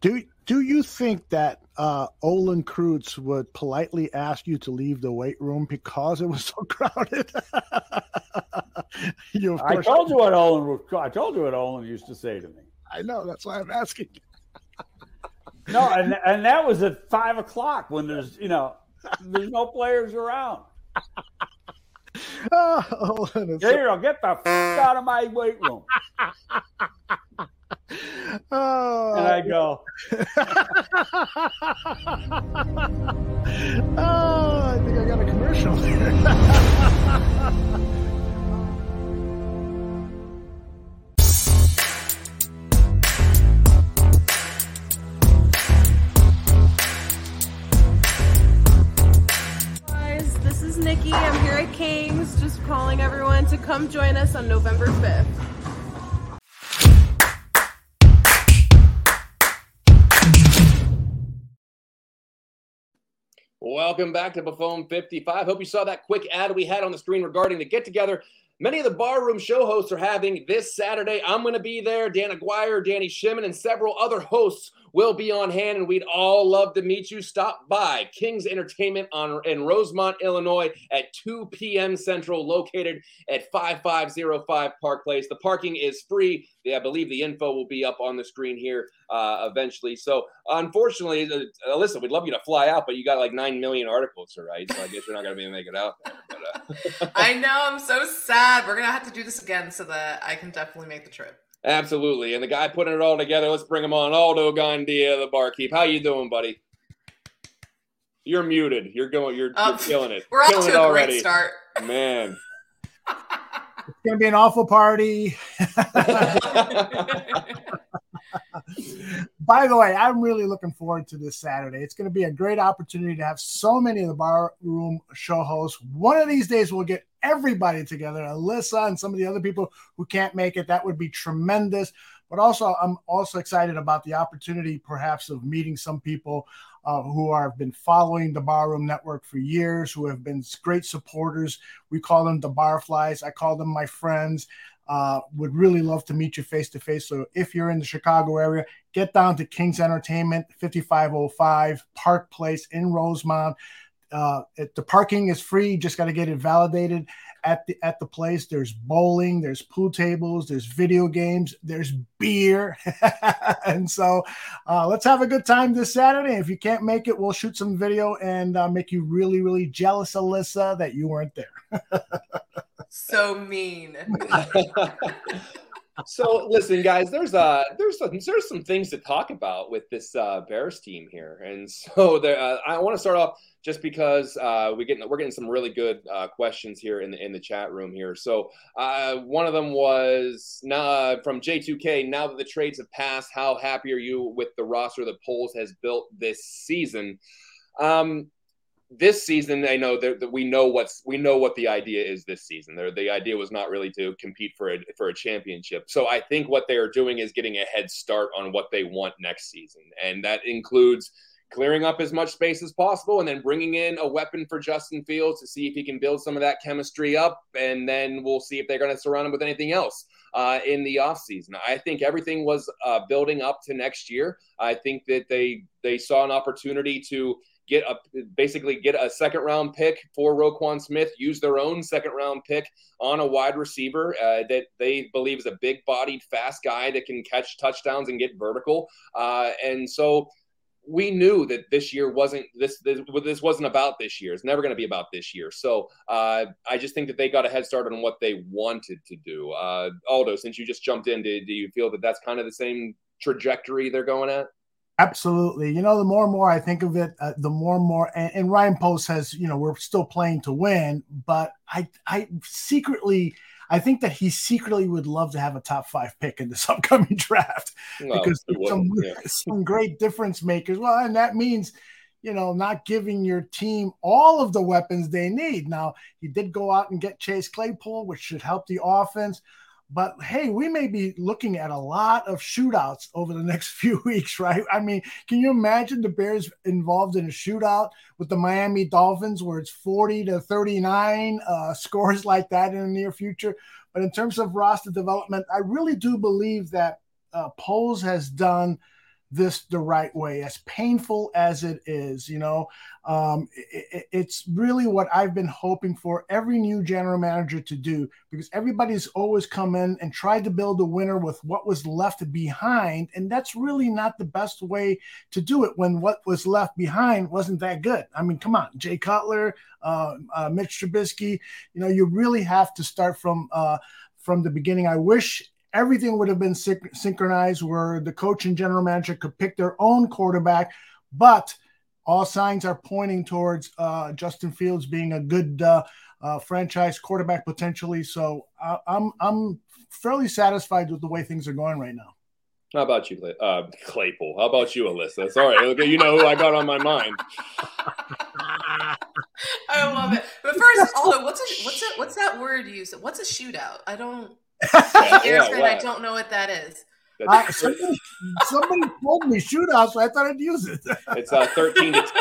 Do do you think that uh, Olin Kreutz would politely ask you to leave the weight room because it was so crowded? you, I told you what Olin I told you what Olin used to say to me. I know. That's why I'm asking. no, and and that was at five o'clock when there's you know there's no players around. oh, there you go. Get the f- out of my weight room. Oh. And I go. oh, I think I got a commercial right, Kings. Just calling everyone to come join us on November 5th. Welcome back to Buffone 55. Hope you saw that quick ad we had on the screen regarding the get together. Many of the barroom show hosts are having this Saturday. I'm going to be there. Dan Aguirre, Danny Shimon, and several other hosts will be on hand, and we'd all love to meet you. Stop by King's Entertainment on in Rosemont, Illinois, at 2 p.m. Central, located at 5505 Park Place. The parking is free. I believe the info will be up on the screen here uh, eventually. So, unfortunately, uh, Alyssa, we'd love you to fly out, but you got like nine million articles to write, so I guess you're not going to be able to make it out. But, uh... I know. I'm so sad. We're going to have to do this again so that I can definitely make the trip. Absolutely. And the guy putting it all together, let's bring him on. Aldo Gandia, the barkeep. How you doing, buddy? You're muted. You're going. You're, you're um, killing it. We're killing off to a already. great start, man. it's gonna be an awful party. By the way, I'm really looking forward to this Saturday. It's going to be a great opportunity to have so many of the bar room show hosts. One of these days, we'll get everybody together, Alyssa and some of the other people who can't make it. That would be tremendous. But also, I'm also excited about the opportunity, perhaps, of meeting some people uh, who have been following the Barroom Network for years, who have been great supporters. We call them the Barflies. I call them my friends. Uh, would really love to meet you face to face. So if you're in the Chicago area, get down to King's Entertainment, 5505 Park Place in Rosemont. Uh, it, the parking is free. You Just got to get it validated at the at the place. There's bowling, there's pool tables, there's video games, there's beer, and so uh, let's have a good time this Saturday. If you can't make it, we'll shoot some video and uh, make you really really jealous, Alyssa, that you weren't there. so mean. so listen, guys, there's uh there's some, there's some things to talk about with this uh, Bears team here, and so there, uh, I want to start off just because uh, we get we're getting some really good uh, questions here in the in the chat room here. So uh, one of them was now from J2K. Now that the trades have passed, how happy are you with the roster that Poles has built this season? Um, this season, I know that we know what's we know what the idea is this season. There, the idea was not really to compete for a for a championship. So I think what they are doing is getting a head start on what they want next season, and that includes clearing up as much space as possible and then bringing in a weapon for Justin Fields to see if he can build some of that chemistry up. And then we'll see if they're going to surround him with anything else uh, in the offseason. I think everything was uh, building up to next year. I think that they they saw an opportunity to get a basically get a second round pick for Roquan Smith, use their own second round pick on a wide receiver uh, that they believe is a big bodied, fast guy that can catch touchdowns and get vertical. Uh, and so we knew that this year wasn't this this, this wasn't about this year. It's never going to be about this year. So uh, I just think that they got a head start on what they wanted to do. Uh, Aldo, since you just jumped in, do, do you feel that that's kind of the same trajectory they're going at? Absolutely. You know, the more and more I think of it, uh, the more and more. And, and Ryan Poles says, you know, we're still playing to win, but I, I secretly I think that he secretly would love to have a top five pick in this upcoming draft well, because some, yeah. some great difference makers. Well, and that means, you know, not giving your team all of the weapons they need. Now, he did go out and get Chase Claypool, which should help the offense. But hey, we may be looking at a lot of shootouts over the next few weeks, right? I mean, can you imagine the Bears involved in a shootout with the Miami Dolphins where it's 40 to 39 uh, scores like that in the near future? But in terms of roster development, I really do believe that uh, Poles has done – this the right way, as painful as it is. You know, um, it, it's really what I've been hoping for every new general manager to do because everybody's always come in and tried to build a winner with what was left behind. And that's really not the best way to do it when what was left behind wasn't that good. I mean, come on, Jay Cutler, uh, uh, Mitch Trubisky, you know, you really have to start from. Uh, from the beginning. I wish everything would have been synchronized where the coach and general manager could pick their own quarterback. But all signs are pointing towards uh, Justin Fields being a good uh, uh, franchise quarterback potentially. So I, I'm I'm fairly satisfied with the way things are going right now. How about you, uh, Claypool? How about you, Alyssa? Sorry, okay, you know who I got on my mind. I love it. But first, Aldo, what's a what's that word you said? What's a shootout? I don't. Yeah, Bears fan, I don't know what that is. I, somebody, somebody told me shootout, so I thought I'd use it. It's uh, 13 to 10.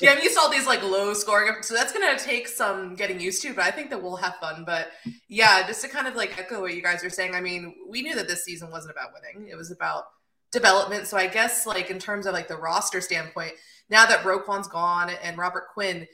Yeah, I'm used to all these like low scoring, so that's gonna take some getting used to. But I think that we'll have fun. But yeah, just to kind of like echo what you guys are saying. I mean, we knew that this season wasn't about winning; it was about development. So I guess like in terms of like the roster standpoint, now that Roquan's gone and Robert Quinn,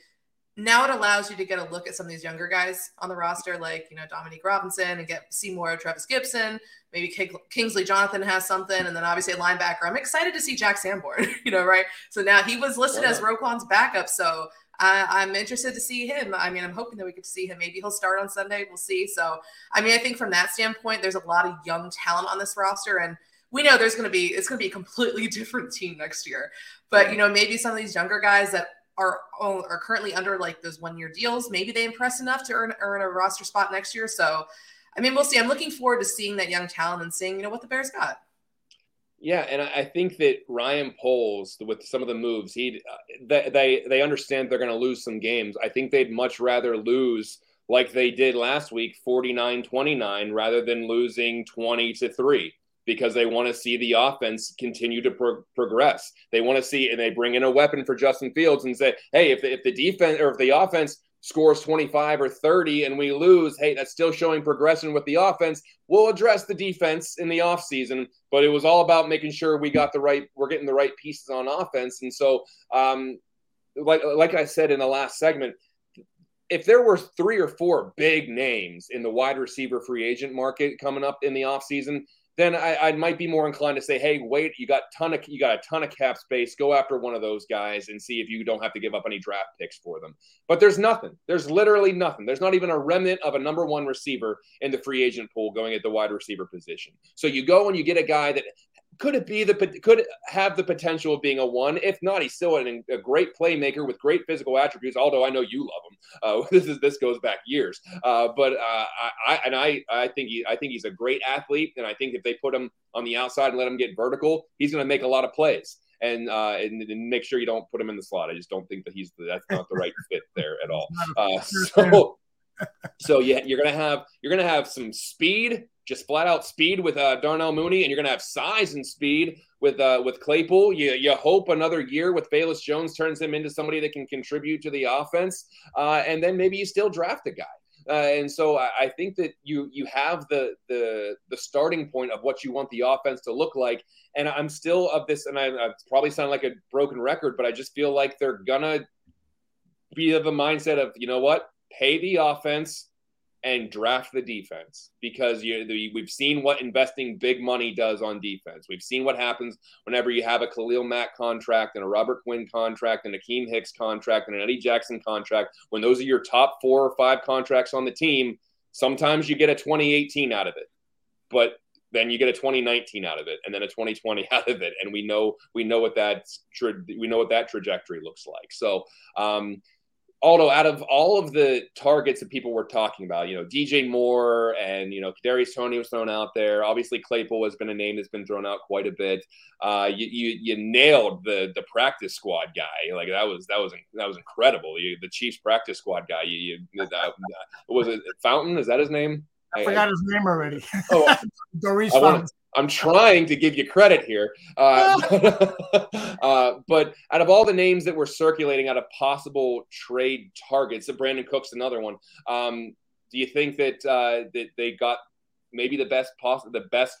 now it allows you to get a look at some of these younger guys on the roster, like you know Dominique Robinson and get see more of Trevis Gipson. Maybe King- Kingsley Jonathan has something, and then obviously a linebacker. I'm excited to see Jack Sanborn. You know, right? So now he was listed as Roquan's backup, so I, I'm interested to see him. I mean, I'm hoping that we get to see him. Maybe he'll start on Sunday. We'll see. So, I mean, I think from that standpoint, there's a lot of young talent on this roster, and we know there's going to be it's going to be a completely different team next year. But you know, maybe some of these younger guys that are are currently under like those one year deals, maybe they impress enough to earn earn a roster spot next year. So, I mean, we'll see. I'm looking forward to seeing that young talent and seeing you know what the Bears got. Yeah, and I think that Ryan Poles, with some of the moves, he uh, they they, they understand they're going to lose some games. I think they'd much rather lose like they did last week, 49-29, rather than losing 20 to 3 because they want to see the offense continue to pro- progress. They want to see, and they bring in a weapon for Justin Fields and say, hey, if, if the defense or if the offense scores 25 or 30 and we lose, hey, that's still showing progression with the offense. We'll address the defense in the offseason, but it was all about making sure we got the right, we're getting the right pieces on offense. And so, um, like, like I said in the last segment, if there were three or four big names in the wide receiver free agent market coming up in the offseason, then I, I might be more inclined to say, "Hey, wait, you got ton of you got a ton of cap space. Go after one of those guys and see if you don't have to give up any draft picks for them." But there's nothing. There's literally nothing. There's not even a remnant of a number one receiver in the free agent pool going at the wide receiver position. So you go and you get a guy that could it be the could have the potential of being a one? If not, he's still an, a great playmaker with great physical attributes. Although I know you love him. Uh, this is this goes back years. Uh, but uh, I, I and I I think he I think he's a great athlete, and I think if they put him on the outside and let him get vertical, he's going to make a lot of plays. And, uh, and, and make sure you don't put him in the slot. I just don't think that he's the, that's not the right fit there at all. Uh, so so yeah, you're gonna have you're gonna have some speed, just flat out speed with uh, Darnell Mooney, and you're gonna have size and speed with uh, with Claypool. You you hope another year with Velus Jones turns him into somebody that can contribute to the offense, uh, and then maybe you still draft a guy. Uh, and so I, I think that you you have the the the starting point of what you want the offense to look like. And I'm still of this, and I, I probably sound like a broken record, but I just feel like they're gonna be of the mindset of you know what pay the offense and draft the defense because you the, we've seen what investing big money does on defense. We've seen what happens whenever you have a Khalil Mack contract and a Robert Quinn contract and a Keem Hicks contract and an Eddie Jackson contract. When those are your top four or five contracts on the team, sometimes you get a 2018 out of it, but then you get a 2019 out of it and then a 2020 out of it and we know we know what that tra- we know what that trajectory looks like so um Aldo, out of all of the targets that people were talking about, you know, DJ Moore and you know, Kadarius Toney was thrown out there. Obviously, Claypool has been a name that's been thrown out quite a bit. Uh, you, you you nailed the the practice squad guy. Like that was that was that was incredible. You, the Chiefs practice squad guy. You, you that, was it Fountain? Is that his name? I forgot his name already. Oh, Daurice I I'm trying to give you credit here. Uh, uh, but out of all the names that were circulating out of possible trade targets, so Brandin Cooks's another one. Um, do you think that uh, that they got maybe the best possible, the best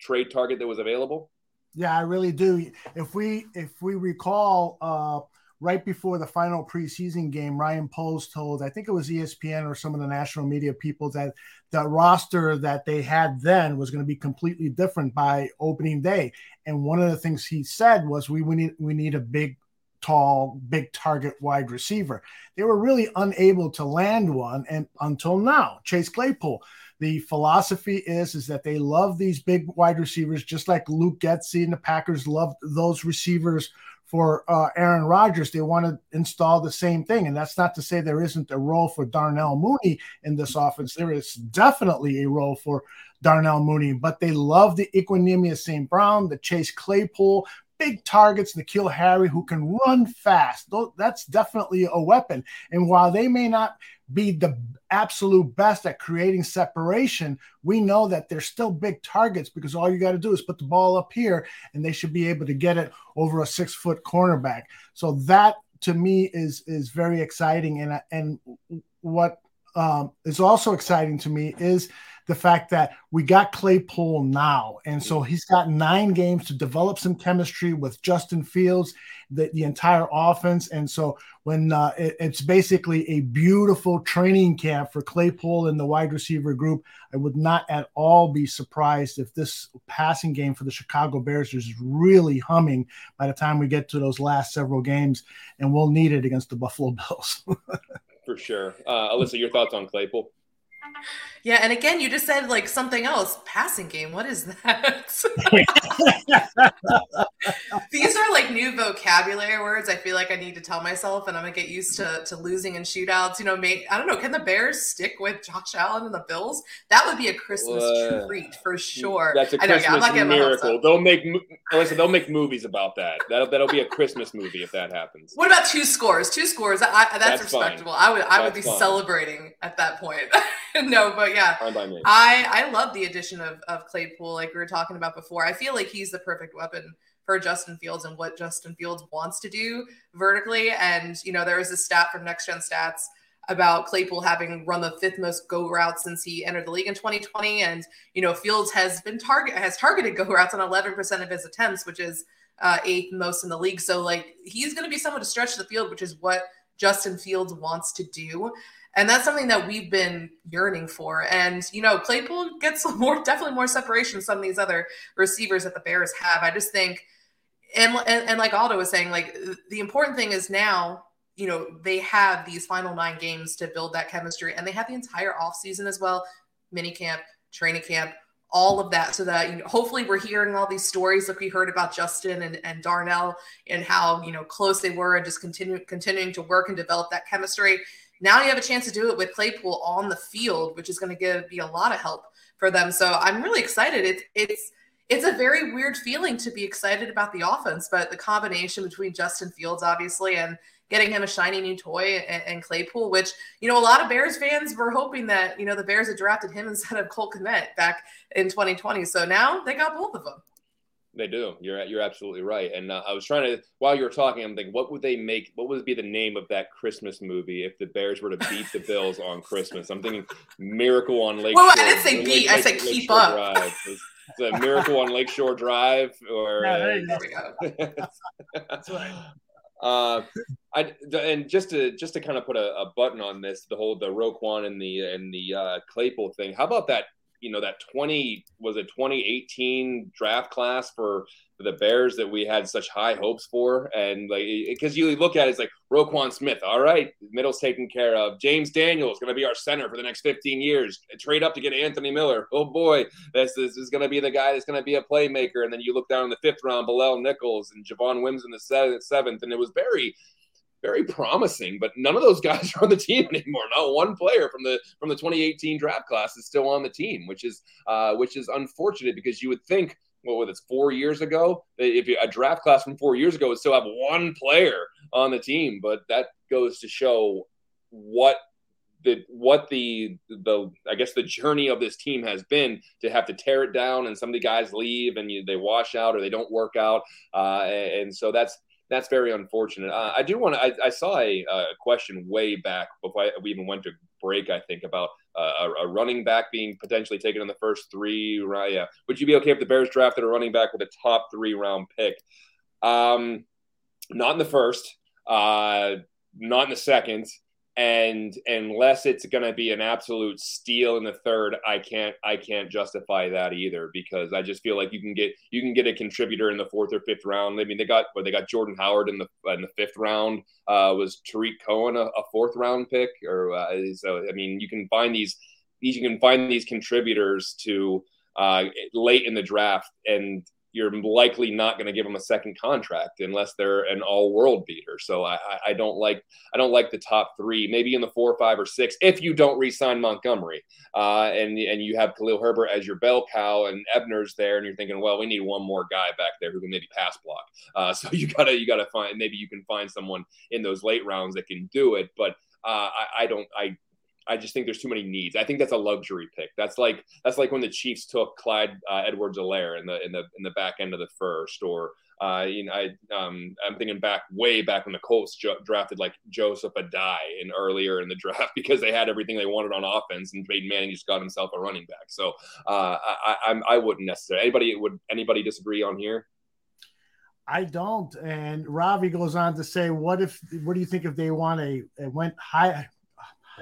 trade target that was available? Yeah, I really do. If we if we recall, uh, right before the final preseason game, Ryan Poles told I think it was ESPN or some of the national media people that the roster that they had then was going to be completely different by opening day. And one of the things he said was, "We, we need we need a big." tall big target wide receiver they were really unable to land one and until now chase claypool the philosophy is is that they love these big wide receivers, just like Luke Getsy and the Packers loved those receivers for uh, Aaron Rodgers. They want to install the same thing, and that's not to say there isn't a role for Darnell Mooney in this offense. There is definitely a role for Darnell Mooney, but they love the Equanimeous St. Brown, the Chase Claypool big targets, N'Keal Harry, who can run fast. That's definitely a weapon. And while they may not be the absolute best at creating separation, we know that they're still big targets because all you got to do is put the ball up here and they should be able to get it over a six foot cornerback. So that to me is is very exciting. And and what um, is also exciting to me is the fact that we got Claypool now. And so he's got nine games to develop some chemistry with Justin Fields, the, the entire offense. And so when uh, it, it's basically a beautiful training camp for Claypool and the wide receiver group, I would not at all be surprised if this passing game for the Chicago Bears is really humming by the time we get to those last several games. And we'll need it against the Buffalo Bills. for sure. Uh, Alyssa, your thoughts on Claypool? Yeah, and again, you just said like something else. Passing game. What is that? These are like new vocabulary words. I feel like I need to tell myself, and I'm gonna get used to to losing in shootouts. You know, may, I don't know. Can the Bears stick with Josh Allen and the Bills? That would be a Christmas uh, treat for sure. That's a Christmas know, yeah, miracle. They'll make listen. They'll make movies about that. That'll that'll be a Christmas movie if that happens. What about two scores? Two scores. I, that's, that's, respectable. Fine. I would I that's would be fine. celebrating at that point. no, but yeah, I I love the addition of of Claypool. Like we were talking about before, I feel like he's the perfect weapon for Justin Fields and what Justin Fields wants to do vertically. And you know, there was a stat from Next Gen Stats about Claypool having run the fifth most go routes since he entered the league in 2020. And you know, Fields has been target has targeted go routes on 11% of his attempts, which is uh, eighth most in the league. So like he's going to be someone to stretch the field, which is what Justin Fields wants to do. And that's something that we've been yearning for. And, you know, Claypool gets more, definitely more separation than some of these other receivers that the Bears have. I just think, and, and, and like Aldo was saying, like the important thing is now, you know, they have these final nine games to build that chemistry and they have the entire offseason as well, mini camp, training camp, all of that so that you know, hopefully we're hearing all these stories like we heard about Justin and, and Darnell and how you know close they were and just continue continuing to work and develop that chemistry now you have a chance to do it with Claypool on the field, which is going to give be a lot of help for them. So I'm really excited. It's it's it's a very weird feeling to be excited about the offense, but the combination between Justin Fields, obviously, and getting him a shiny new toy and, and, Claypool, which, you know, a lot of Bears fans were hoping that, you know, the Bears had drafted him instead of Cole Kmet back in 2020. So now they got both of them. They do. You're you're absolutely right. And uh, I was trying to while you were talking, I'm thinking, what would they make? What would be the name of that Christmas movie if the Bears were to beat the Bills on Christmas? I'm thinking Miracle on Lake. Well, Shore, I didn't say beat. Lake, I said Lake, keep Lake up. Drive. It's, it's, a Miracle on Lakeshore Drive, or no, there, there we go. That's right. Uh, I and just to just to kind of put a, a, button on this, the whole the Roquan and the and the uh, Claypool thing. How about that you know that 20 was a 2018 draft class for, for the Bears that we had such high hopes for, and like because you look at it, it's like Roquan Smith, all right, middle's taken care of. James Daniels going to be our center for the next 15 years. Trade up to get Anthony Miller. Oh boy, this, this is going to be the guy that's going to be a playmaker. And then you look down in the fifth round, Bilal Nichols and Javon Wims in the seventh, and it was very very promising, but none of those guys are on the team anymore. Not one player from the from the 2018 draft class is still on the team, which is uh, which is unfortunate because you would think, well, with it's four years ago, if a draft class from four years ago would still have one player on the team, but that goes to show what the what the the I guess the journey of this team has been to have to tear it down and some of the guys leave and you, they wash out or they don't work out uh, and so that's that's very unfortunate. Uh, I do want to. I, I, saw a, a, question way back before I, we even went to break. I think about uh, a, a, running back being potentially taken in the first three. Right? Yeah. Would you be okay if the Bears drafted a running back with a top three round pick? Um, not in the first. Uh, not in the second and unless it's going to be an absolute steal in the third i can't i can't justify that either because i just feel like you can get you can get a contributor in the fourth or fifth round. I mean they got well, they got jordan howard in the in the fifth round. Uh, was tarik cohen a, a, fourth round pick? Or uh, so i mean you can find these these you can find these contributors to uh, late in the draft. And you're likely not going to give them a second contract unless they're an all-world beater. So I, I don't like I don't like the top three. Maybe in the four, five, or six if you don't re-sign Montgomery uh, and and you have Khalil Herbert as your bell cow and Ebner's there, and you're thinking, well, we need one more guy back there who can maybe pass block. Uh, so you gotta you gotta find maybe you can find someone in those late rounds that can do it, but. Uh, I, I don't. I I just think there's too many needs. I think that's a luxury pick. That's like that's like when the Chiefs took Clyde uh, Edwards-Helaire in the in the in the back end of the first, or uh, you know, I um, I'm thinking back way back when the Colts jo- drafted like Joseph Addai in earlier in the draft because they had everything they wanted on offense, and Peyton Manning just got himself a running back. So uh, I, I I wouldn't necessarily. Anybody would anybody disagree on here? I don't. And Ravi goes on to say, "What if? What do you think if they want a, a went high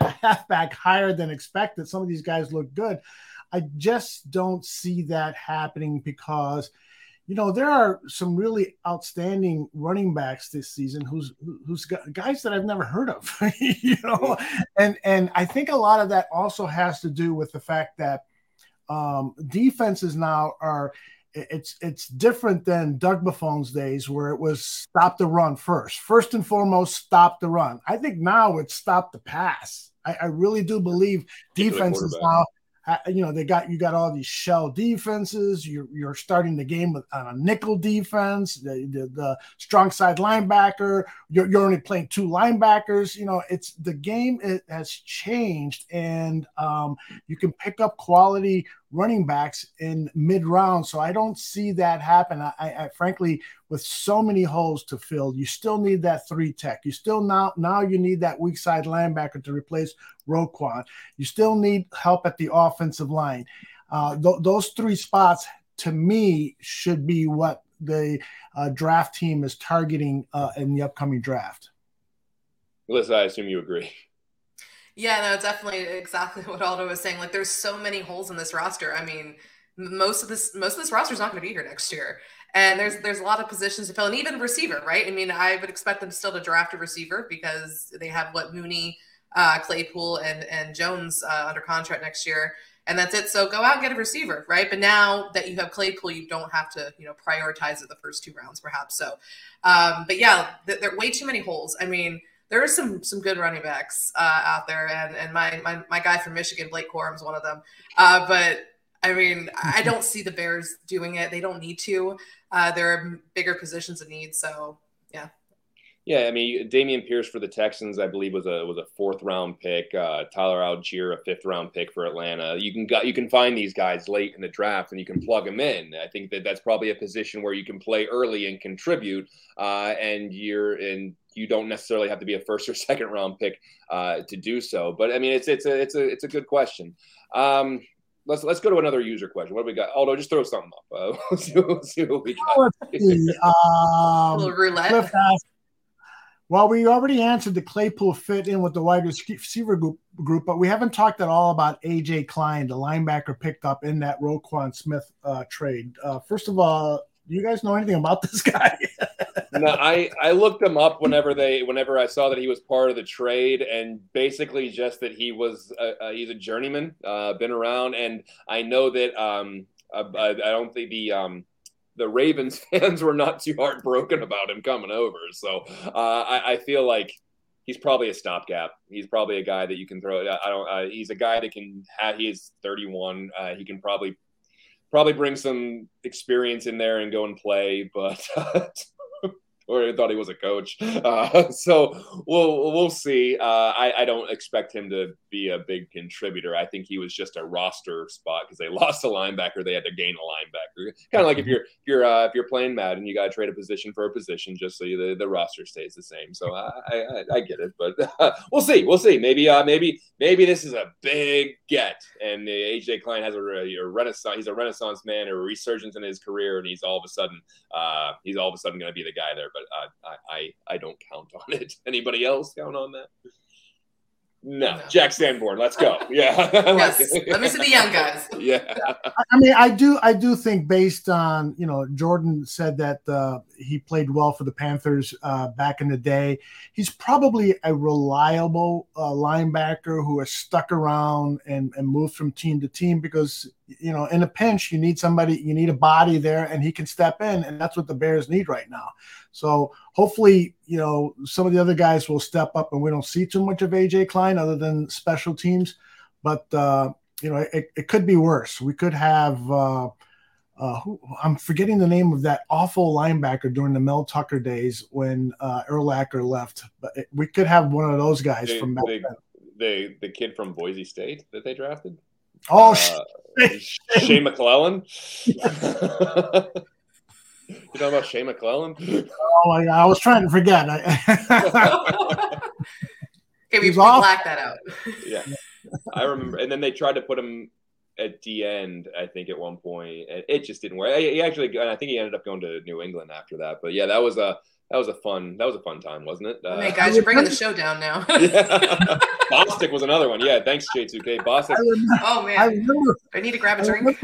halfback higher than expected. Some of these guys look good. I just don't see that happening because, you know, there are some really outstanding running backs this season who's who's guys that I've never heard of, you know, and and I think a lot of that also has to do with the fact that um, defenses now are it's it's different than Doug Buffone's days where it was stop the run first. First and foremost, stop the run. I think now it's stop the pass. I, I really do believe defenses now you know they got you got all these shell defenses. You're you're starting the game with on a nickel defense, the, the, the strong side linebacker. You're, you're only playing two linebackers. You know it's the game it has changed, and um, you can pick up quality running backs in mid round. So I don't see that happen. I, I, frankly, with so many holes to fill, you still need that three tech. You still now now you need that weak side linebacker to replace Roquan. You still need help at the offensive line. Uh, th- those three spots, to me, should be what the uh, draft team is targeting uh, in the upcoming draft. Listen, I assume you agree. Yeah, no, definitely exactly what Aldo was saying. Like, there's so many holes in this roster. I mean, most of this most of this roster is not going to be here next year, and there's there's a lot of positions to fill, and even receiver, right? I mean, I would expect them still to draft a receiver because they have what Mooney uh, Claypool and and Jones uh, under contract next year, and that's it. So go out and get a receiver, right? But now that you have Claypool, you don't have to you know prioritize it the first two rounds, perhaps. So, um, but yeah, th- there are way too many holes. I mean. There are some some good running backs uh, out there, and and my, my my guy from Michigan, Blake Corum, is one of them. Uh, but I mean, I don't see the Bears doing it. They don't need to. Uh, there are bigger positions of need. So, yeah. Yeah, I mean Dameon Pierce for the Texans, I believe was a was a fourth round pick. Uh, Tyler Allgeier, a fifth round pick for Atlanta. You can got you can find these guys late in the draft and you can plug them in. I think that that's probably a position where you can play early and contribute, uh, and you're in you don't necessarily have to be a first or second round pick uh, to do so. But I mean, it's it's a it's a it's a good question. Um, let's let's go to another user question. What do we got? Although just throw something up. Uh, we'll, see, we'll see what we got. um, roulette. Well, we already answered the Claypool fit in with the wide receiver group, group, but we haven't talked at all about AJ Klein, the linebacker picked up in that Roquan Smith uh, trade. Uh, first of all, do you guys know anything about this guy? no, I I looked him up whenever they whenever I saw that he was part of the trade, and basically just that he was a, a, he's a journeyman, uh, been around, and I know that um I, I don't think the um the Ravens fans were not too heartbroken about him coming over. So uh, I, I, feel like he's probably a stopgap. He's probably a guy that you can throw. I don't. Uh, he's a guy that can have. He is 31. Uh, he can probably probably bring some experience in there and go and play. But uh, or thought he was a coach. Uh, so we'll we'll see. Uh, I, I don't expect him to be a big contributor. I think he was just a roster spot because they lost a linebacker. They had to gain a linebacker. Kind of like if you're if you're uh, if you're playing Madden, you got to trade a position for a position just so you, the the roster stays the same. So I I, I get it, but we'll see. We'll see. Maybe uh maybe maybe this is a big get, and AJ Klein has a, a renaissance. He's a renaissance man, or a resurgence in his career, and he's all of a sudden uh he's all of a sudden going to be the guy there. But uh, I I I don't count on it. Anybody else count on that? No, no, Jack Sanborn. Let's go. Yeah. yes. Let me see the young guys. Yeah. I mean, I do, I do think based on you know, Jordan said that uh, he played well for the Panthers uh, back in the day. He's probably a reliable uh, linebacker who has stuck around and, and moved from team to team because you know, in a pinch, you need somebody, you need a body there, and he can step in, and that's what the Bears need right now. So hopefully, you know, some of the other guys will step up, and we don't see too much of AJ Klein other than special teams. But uh, you know, it, it could be worse. We could have. Uh, uh, who, I'm forgetting the name of that awful linebacker during the Mel Tucker days when uh, Urlacher left. But it, we could have one of those guys They- from back they- then. the the kid from Boise State that they drafted. Oh, Uh, Shea McClellin. you talking about Shea McClellin? oh my God, I was trying to forget. I, Okay, we, He's we off. blacked that out. yeah, I remember. And then they tried to put him at the end. I think at one point, and it just didn't work. He actually, I think he ended up going to New England after that. But yeah, that was a that was a fun that was a fun time, wasn't it? Uh, hey guys, you're bringing the show down now. yeah. Bostic was another one. Yeah, thanks J2K. Bostic. I remember, oh I man, remember I need to grab a drink.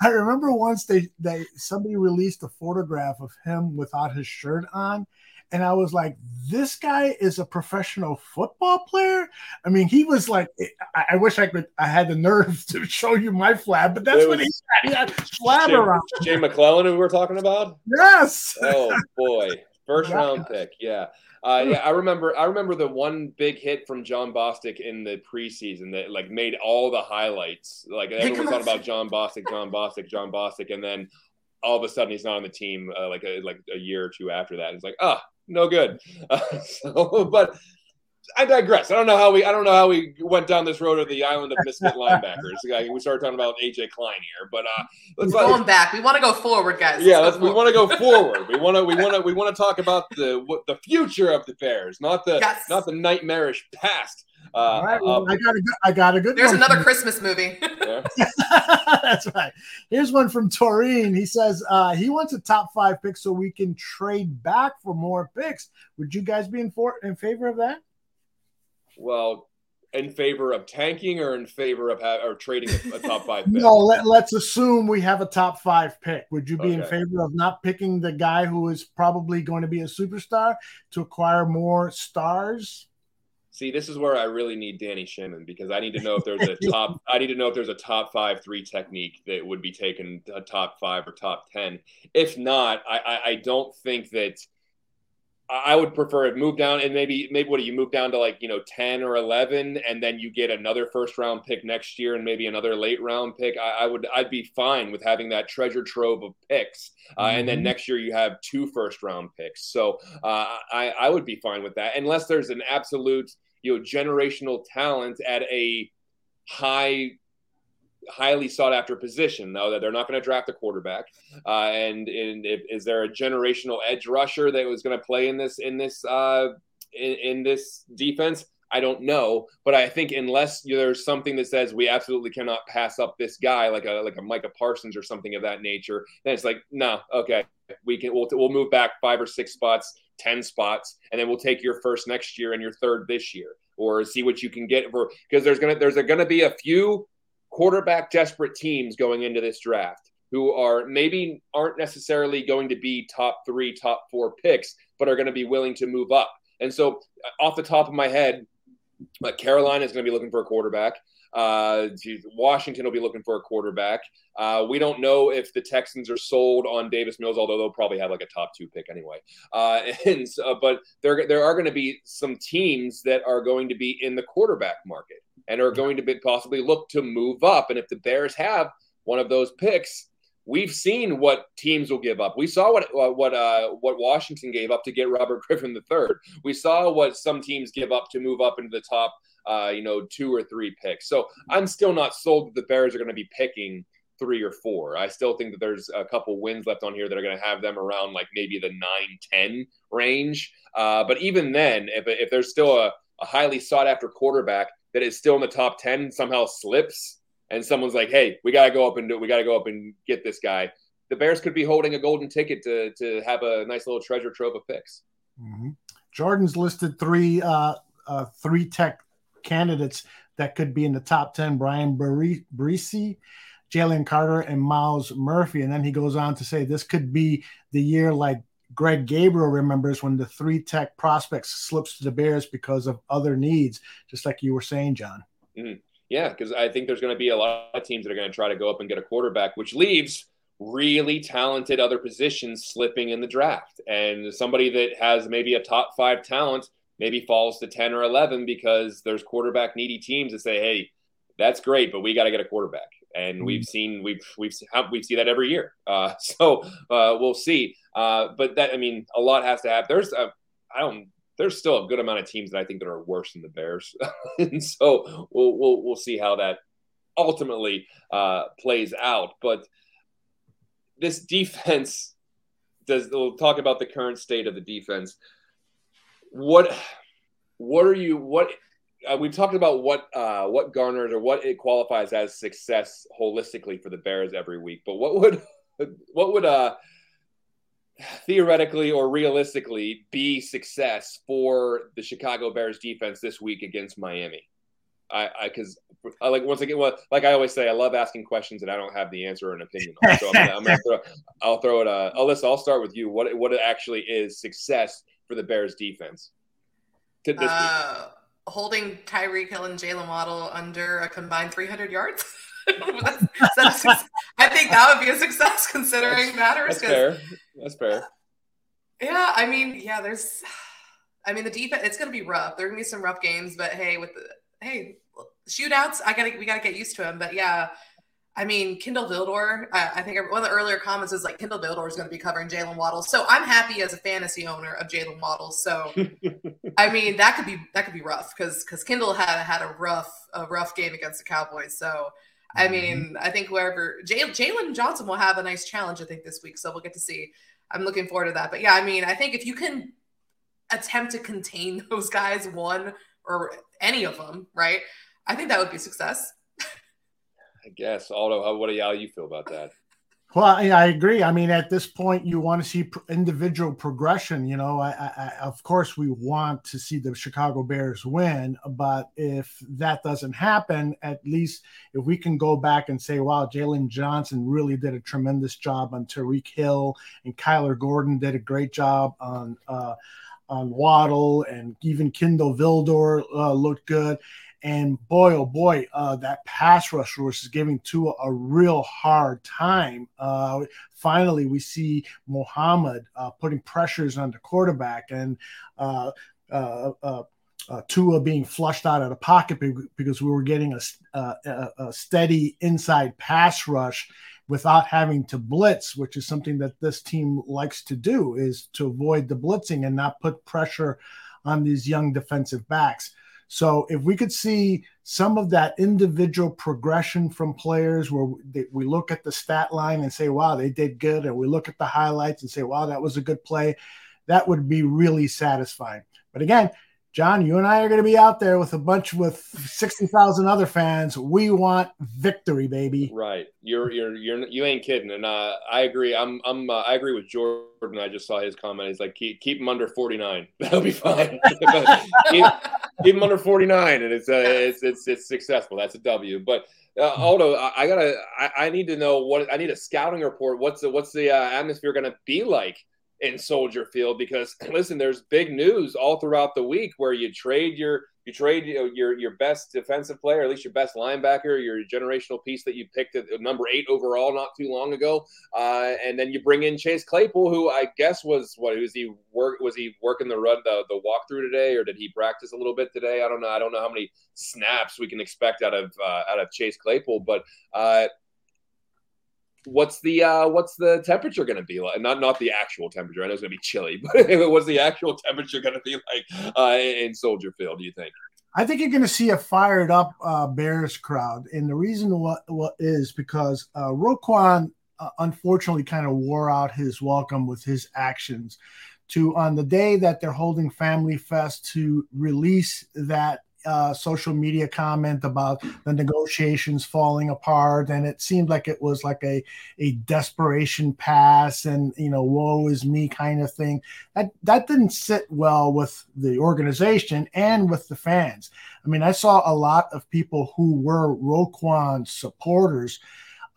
I remember once they they somebody released a photograph of him without his shirt on, and I was like, "This guy is a professional football player." I mean, he was like, I, I wish I could. I had the nerve to show you my flab, but that's what he had. He had flab Shea, around. Shea McClellin, who we were talking about. Yes. Oh boy, first Yeah. round pick. Yeah. Uh, yeah, I remember. I remember the one big hit from Jon Bostic in the preseason that like made all the highlights. Like everyone's talking about Jon Bostic, Jon Bostic, Jon Bostic, and then all of a sudden he's not on the team. Uh, like a, like a year or two after that, it's like ah, no good. Uh, so, but I digress. I don't know how we. I don't know how we went down this road of the island of misfit linebackers. Like, we started talking about AJ Klein here, but uh, let's We're going back. We want to go forward, guys. yeah, Let's let's, we want to go forward. We want to we want to we want to talk about the what, the future of the Bears, not the Yes. not the nightmarish past. Uh, All right, well, of- I got a good. I got a good. There's one another Christmas movie. yeah. That's right. Here's one from Taurine. He says uh, he wants a top five pick so we can trade back for more picks. Would you guys be in for in favor of that? Well, in favor of tanking or in favor of ha- or trading a, a top five pick? No, let, let's assume we have a top five pick. Would you be in favor of not picking the guy who is probably going to be a superstar to acquire more stars? See, this is where I really need Danny Shimon because I need to know if there's a top. I need to know if there's a top five three technique that would be taken a top five or top ten. If not, I, I, I don't think that. I would prefer it move down and maybe maybe what do you move down to like you know ten or eleven and then you get another first round pick next year and maybe another late round pick. I, I would I'd be fine with having that treasure trove of picks uh, and then Mhm. next year you have two first round picks. So uh, I I would be fine with that unless there's an absolute you know generational talent at a high highly sought after position. Though that they're not going to draft a quarterback uh, and and if, is there a generational edge rusher that was going to play in this in this uh, in, in this defense? I don't know, but I think unless there's something that says we absolutely cannot pass up this guy, like a like a Micah Parsons or something of that nature, then it's like, no, okay, we can we'll, we'll move back five or six spots, ten spots, and then we'll take your first next year and your third this year, or see what you can get for because there's gonna there's gonna be a few quarterback desperate teams going into this draft who are maybe aren't necessarily going to be top three, top four picks, but are going to be willing to move up. And so, uh, off the top of my head, like Carolina is going to be looking for a quarterback. Uh, Washington will be looking for a quarterback. Uh, we don't know if the Texans are sold on Davis Mills, although they'll probably have like a top two pick anyway. Uh, and so, but there there are going to be some teams that are going to be in the quarterback market and are going to be possibly look to move up. And if the Bears have one of those picks, we've seen what teams will give up. We saw what uh, what uh, what Washington gave up to get Robert Griffin III. We saw what some teams give up to move up into the top, uh, you know, two or three picks. So I'm still not sold that the Bears are going to be picking three or four. I still think that there's a couple wins left on here that are going to have them around like maybe the 9-10 range. Uh, but even then, if if there's still a, a highly sought after quarterback that is still in the top 10 somehow slips and someone's like, "Hey, we got to go up and do we got to go up and get this guy." The Bears could be holding a golden ticket to to have a nice little treasure trove of picks. Mhm. Jordan's listed three uh, uh, three tech candidates that could be in the top ten: Bryan Bresee, Jalen Carter, and Myles Murphy. And then he goes on to say this could be the year like Greg Gabriel remembers when the three tech prospects slips to the Bears because of other needs, just like you were saying, John. Mhm. Yeah, because I think there's going to be a lot of teams that are going to try to go up and get a quarterback, which leaves really talented other positions slipping in the draft. And somebody that has maybe a top five talent maybe falls to 10 or 11 because there's quarterback needy teams that say, hey, that's great, but we got to get a quarterback. And we've mm-hmm. seen we've we've we see that every year. Uh, so uh, we'll see. Uh, but that I mean, a lot has to happen. There's a I don't there's still a good amount of teams that I think that are worse than the Bears, and so we'll we'll we'll see how that ultimately uh, plays out. But this defense does. We'll talk about the current state of the defense. What what are you what uh, we've talked about what uh, what garners or what it qualifies as success holistically for the Bears every week. But what would what would uh theoretically or realistically be success for the Chicago Bears defense this week against Miami? I because I, I, like once again, well, like I always say, I love asking questions and I don't have the answer or an opinion on. So I'm gonna, I'm gonna throw, I'll throw it. Uh, Alyssa, I'll start with you. What what it actually is success for the Bears defense? Uh, holding Tyreek Hill and Jaylen Waddle under a combined 300 yards. I think that would be a success considering that's, matters. That's fair. That's fair. Yeah, I mean, yeah, there's, I mean, the defense. It's going to be rough. There are going to be some rough games, but hey, with the hey shootouts, I gotta we gotta get used to them. But yeah, I mean, Kindle Vildor, I, I think one of the earlier comments is like Kindle Vildor is going to be covering Jalen Waddle. So I'm happy as a fantasy owner of Jalen Waddle. So I mean, that could be that could be rough because because Kindle had had a rough a rough game against the Cowboys. So I mm-hmm. mean, I think wherever Jaylon Johnson will have a nice challenge, I think this week. So we'll get to see. I'm looking forward to that. But yeah, I mean, I think if you can attempt to contain those guys, one or any of them, right? I think that would be success. I guess. Aldo, how, what do y'all you feel about that? Well, I, I, agree. I mean, at this point, you want to see individual progression. You know, I, I, of course, we want to see the Chicago Bears win, but if that doesn't happen, at least if we can go back and say, "Wow, Jaylon Johnson really did a tremendous job on Tyreek Hill, and Kyler Gordon did a great job on uh, on Waddle, and even Kindle Vildor uh, looked good." And boy, oh boy, uh, that pass rush was giving Tua a real hard time. Uh, finally, we see Muhammad uh, putting pressures on the quarterback and uh, uh, uh, Tua being flushed out of the pocket because we were getting a, a, a steady inside pass rush without having to blitz, which is something that this team likes to do, is to avoid the blitzing and not put pressure on these young defensive backs. So if we could see some of that individual progression from players where we look at the stat line and say, wow, they did good, and we look at the highlights and say, wow, that was a good play, that would be really satisfying. But again, John, you and I are going to be out there with a bunch with sixty thousand other fans. We want victory, baby. Right. You're you're you're you ain't kidding, and uh, I agree. I'm I'm uh, I agree with Jordan. I just saw his comment. He's like, keep keep him under forty nine. That'll be fine. keep, keep him under forty nine, and it's uh, it's it's it's successful. That's a W. But uh, Aldo, I, I gotta I, I, need to know what I need a scouting report. What's the what's the uh, atmosphere going to be like? In Soldier Field because listen, there's big news all throughout the week where you trade your you trade you know, your your best defensive player, at least your best linebacker, your generational piece that you picked at number eight overall not too long ago, uh, and then you bring in Chase Claypool, who I guess was what was he work was he working the run the the walkthrough today, or did he practice a little bit today? I don't know. I don't know how many snaps we can expect out of uh, out of Chase Claypool, but uh, what's the uh, what's the temperature going to be like? Not not the actual temperature. I know it's going to be chilly, but what's the actual temperature going to be like uh, in Soldier Field? Do you think? I think you're going to see a fired up uh, Bears crowd, and the reason what what is because uh, Roquan uh, unfortunately kind of wore out his welcome with his actions. To on the day that they're holding Family Fest to release that uh, social media comment about the negotiations falling apart, and it seemed like it was like a a desperation pass, and you know, woe is me kind of thing. That that didn't sit well with the organization and with the fans. I mean, I saw a lot of people who were Roquan supporters.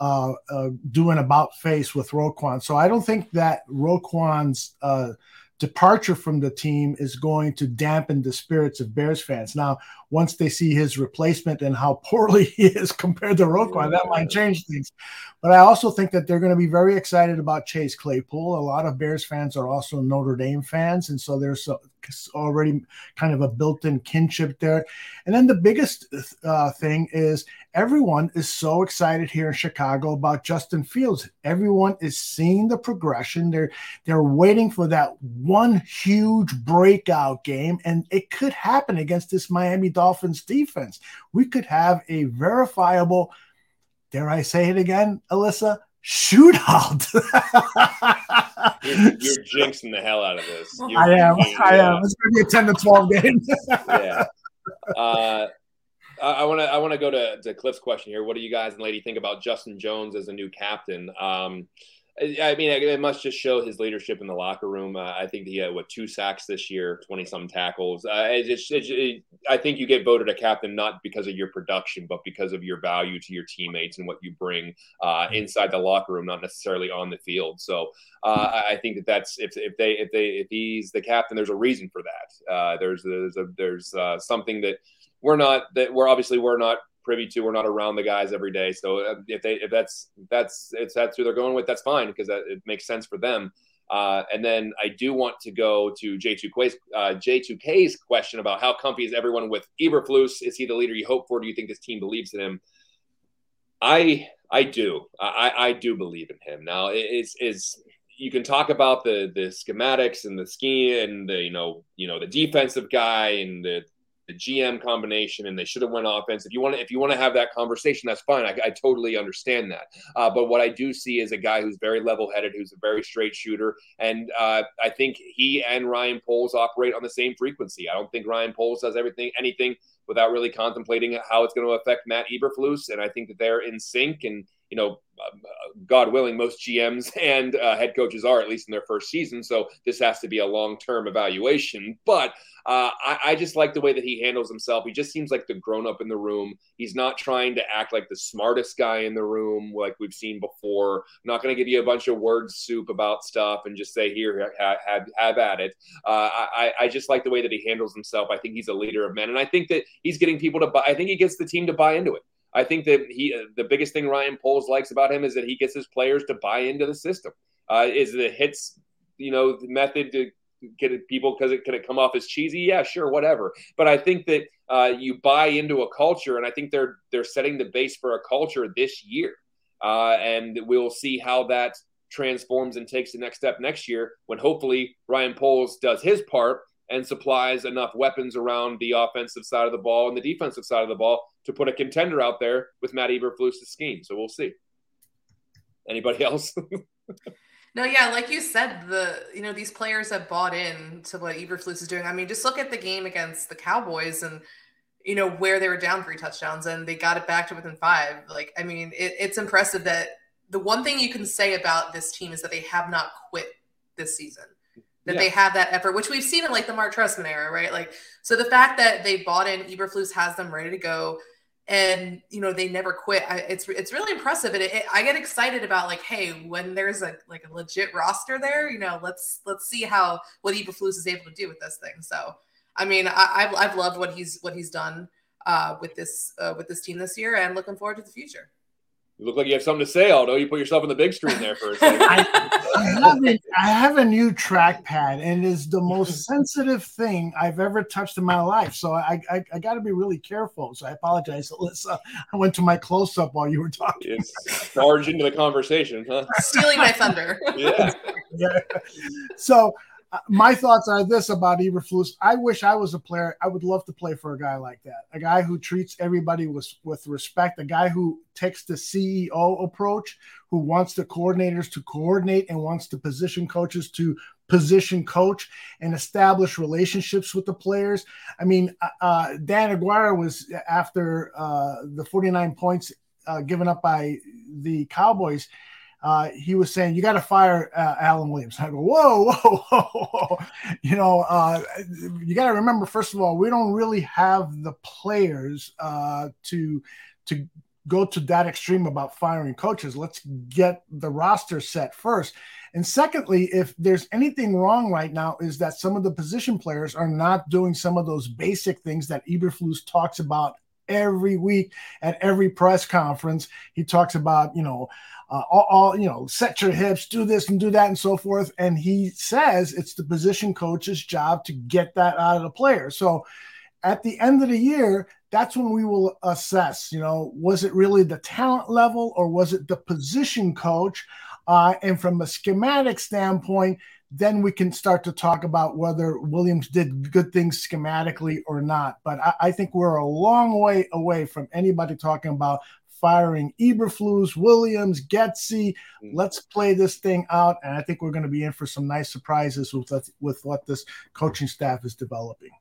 Uh, uh, doing about face with Roquan. So I don't think that Roquan's uh, departure from the team is going to dampen the spirits of Bears fans. Now, once they see his replacement and how poorly he is compared to Roquan, that might change things. But I also think that they're going to be very excited about Chase Claypool. A lot of Bears fans are also Notre Dame fans, and so there's already kind of a built-in kinship there. And then the biggest uh, thing is everyone is so excited here in Chicago about Justin Fields. Everyone is seeing the progression. They're they're waiting for that one huge breakout game, and it could happen against this Miami Dolphins defense. We could have a verifiable, dare I say it again, Alyssa, shootout. you're, you're, jinxing the hell out of this. You're, I am. I am. It's going to be a 10 to 12 game. yeah. Uh, I want to I want to go to, to Cliff's question here. What do you guys and lady think about Justin Jones as a new captain? Um, I mean, it must just show his leadership in the locker room. Uh, I think he had what two sacks this year, twenty some tackles. Uh, it just, it, it, I think you get voted a captain not because of your production, but because of your value to your teammates and what you bring uh, mm-hmm. inside the locker room, not necessarily on the field. So uh, I think that that's if, if they if they if he's the captain, there's a reason for that. Uh, there's there's a, there's uh, something that we're not that we're obviously we're not privy to. We're not around the guys every day. So uh, if they if that's that's if that's who they're going with, that's fine because that, it makes sense for them. Uh, and then I do want to go to J2K's, uh, J2K's question about how comfy is everyone with Eberflus? Is he the leader you hope for? Do you think this team believes in him? I I do. I, I do believe in him. Now it's is you can talk about the the schematics and the scheme and the you know you know the defensive guy and the the GM combination and they should have went offense. If you want to, if you want to have that conversation, that's fine. I, I totally understand that. Uh, but what I do see is a guy who's very level headed, who's a very straight shooter, and uh, I think he and Ryan Poles operate on the same frequency. I don't think Ryan Poles does everything anything without really contemplating how it's going to affect Matt Eberflus, and I think that they're in sync and you know, God willing, most GMs and uh, head coaches are at least in their first season. So this has to be a long term evaluation. But uh, I, I, just like the way that he handles himself. He just seems like the grown up in the room. He's not trying to act like the smartest guy in the room, like we've seen before. I'm not going to give you a bunch of word soup about stuff and just say, here, have, have, have at it. Uh, I, I just like the way that he handles himself. I think he's a leader of men. And I think that he's getting people to buy, I think he gets the team to buy into it. I think that he the biggest thing Ryan Poles likes about him is that he gets his players to buy into the system. Uh, is the hits, you know, method to get people because it could it come off as cheesy? Yeah, sure, whatever. But I think that uh, you buy into a culture, and I think they're they're setting the base for a culture this year, uh, and we'll see how that transforms and takes the next step next year when hopefully Ryan Poles does his part and supplies enough weapons around the offensive side of the ball and the defensive side of the ball to put a contender out there with Matt Eberflus' scheme. So we'll see. Anybody else? no, yeah, like you said, the you know these players have bought in to what Eberflus is doing. I mean, just look at the game against the Cowboys and you know where they were down three touchdowns and they got it back to within five. Like, I mean, it, it's impressive that the one thing you can say about this team is that they have not quit this season that yeah. they have that effort, which we've seen in like the Mark Trestman era, right? Like, so the fact that they bought in, Eberflus has them ready to go, and you know they never quit. I, it's it's really impressive, and it, it, I get excited about like, hey, when there's a like a legit roster there, you know, let's let's see how what Eberflus is able to do with this thing. So, I mean, I, have I've loved what he's what he's done uh, with this uh, with this team this year, and looking forward to the future. You look like you have something to say, Aldo. You put yourself in the big screen there for a second. I, I, have a, I, have a new trackpad, and it is the most sensitive thing I've ever touched in my life. So I, I, I got to be really careful. So I apologize, Alyssa. I went to my close up while you were talking. It's barge into the conversation, huh? Stealing my thunder. yeah. yeah. So my thoughts are this about Eberflus. I wish I was a player. I would love to play for a guy like that. A guy who treats everybody with, with respect, a guy who takes the CEO approach, who wants the coordinators to coordinate and wants the position coaches to position coach and establish relationships with the players. I mean, uh, uh Dan Aguirre was after uh, the 49 points uh, given up by the Cowboys uh, he was saying, "You got to fire uh, Alan Williams." I go, "Whoa, whoa, whoa, whoa. you know, uh, you got to remember, first of all, we don't really have the players uh, to to go to that extreme about firing coaches. Let's get the roster set first. And secondly, if there's anything wrong right now, is that some of the position players are not doing some of those basic things that Eberflus talks about every week at every press conference. He talks about, you know, uh, all, all, you know, set your hips, do this and do that and so forth. And he says it's the position coach's job to get that out of the player. So at the end of the year, that's when we will assess, you know, was it really the talent level or was it the position coach? Uh, and from a schematic standpoint, then we can start to talk about whether Williams did good things schematically or not. But I, I think we're a long way away from anybody talking about firing Eberflus, Williams, Getsy. Mm. Let's play this thing out, and I think we're going to be in for some nice surprises with with what this coaching staff is developing.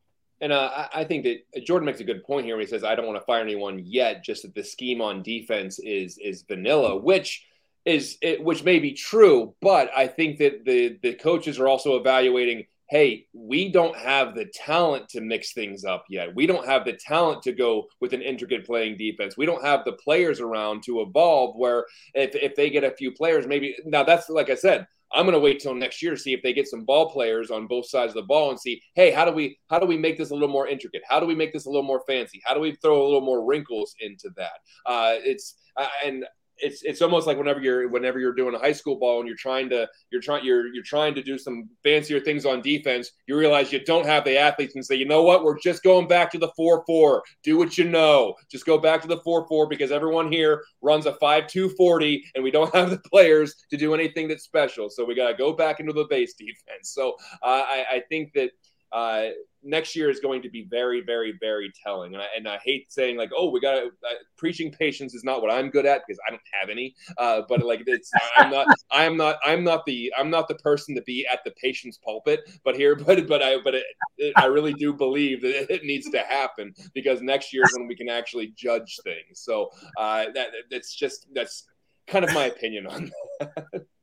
And uh, I think that Jordan makes a good point here when he says, "I don't want to fire anyone yet." Just that the scheme on defense is is vanilla, which is it, which may be true, but I think that the the coaches are also evaluating hey, we don't have the talent to mix things up yet. We don't have the talent to go with an intricate playing defense. We don't have the players around to evolve where if, if they get a few players, maybe now that's like I said, I'm going to wait till next year to see if they get some ball players on both sides of the ball and see, hey, how do we how do we make this a little more intricate? How do we make this a little more fancy? How do we throw a little more wrinkles into that? Uh, it's and it's it's almost like whenever you're whenever you're doing a high school ball and you're trying to you're trying you're you're trying to do some fancier things on defense you realize you don't have the athletes and say you know what? We're just going back to the 4-4 do what you know. Just go back to the 4-4 because everyone here runs a 5-2-40 and we don't have the players to do anything that's special. So we got to go back into the base defense. So uh, I, I think that uh, next year is going to be very, very, very telling. And I, and I hate saying like, oh, we got to uh, preaching patience is not what I'm good at because I don't have any. Uh, but like, it's I'm not, I'm not, I'm not the, I'm not the person to be at the patience pulpit. But here, but but I, but it, it, I really do believe that it needs to happen because next year is when we can actually judge things. So uh, that that's just that's kind of my opinion on that.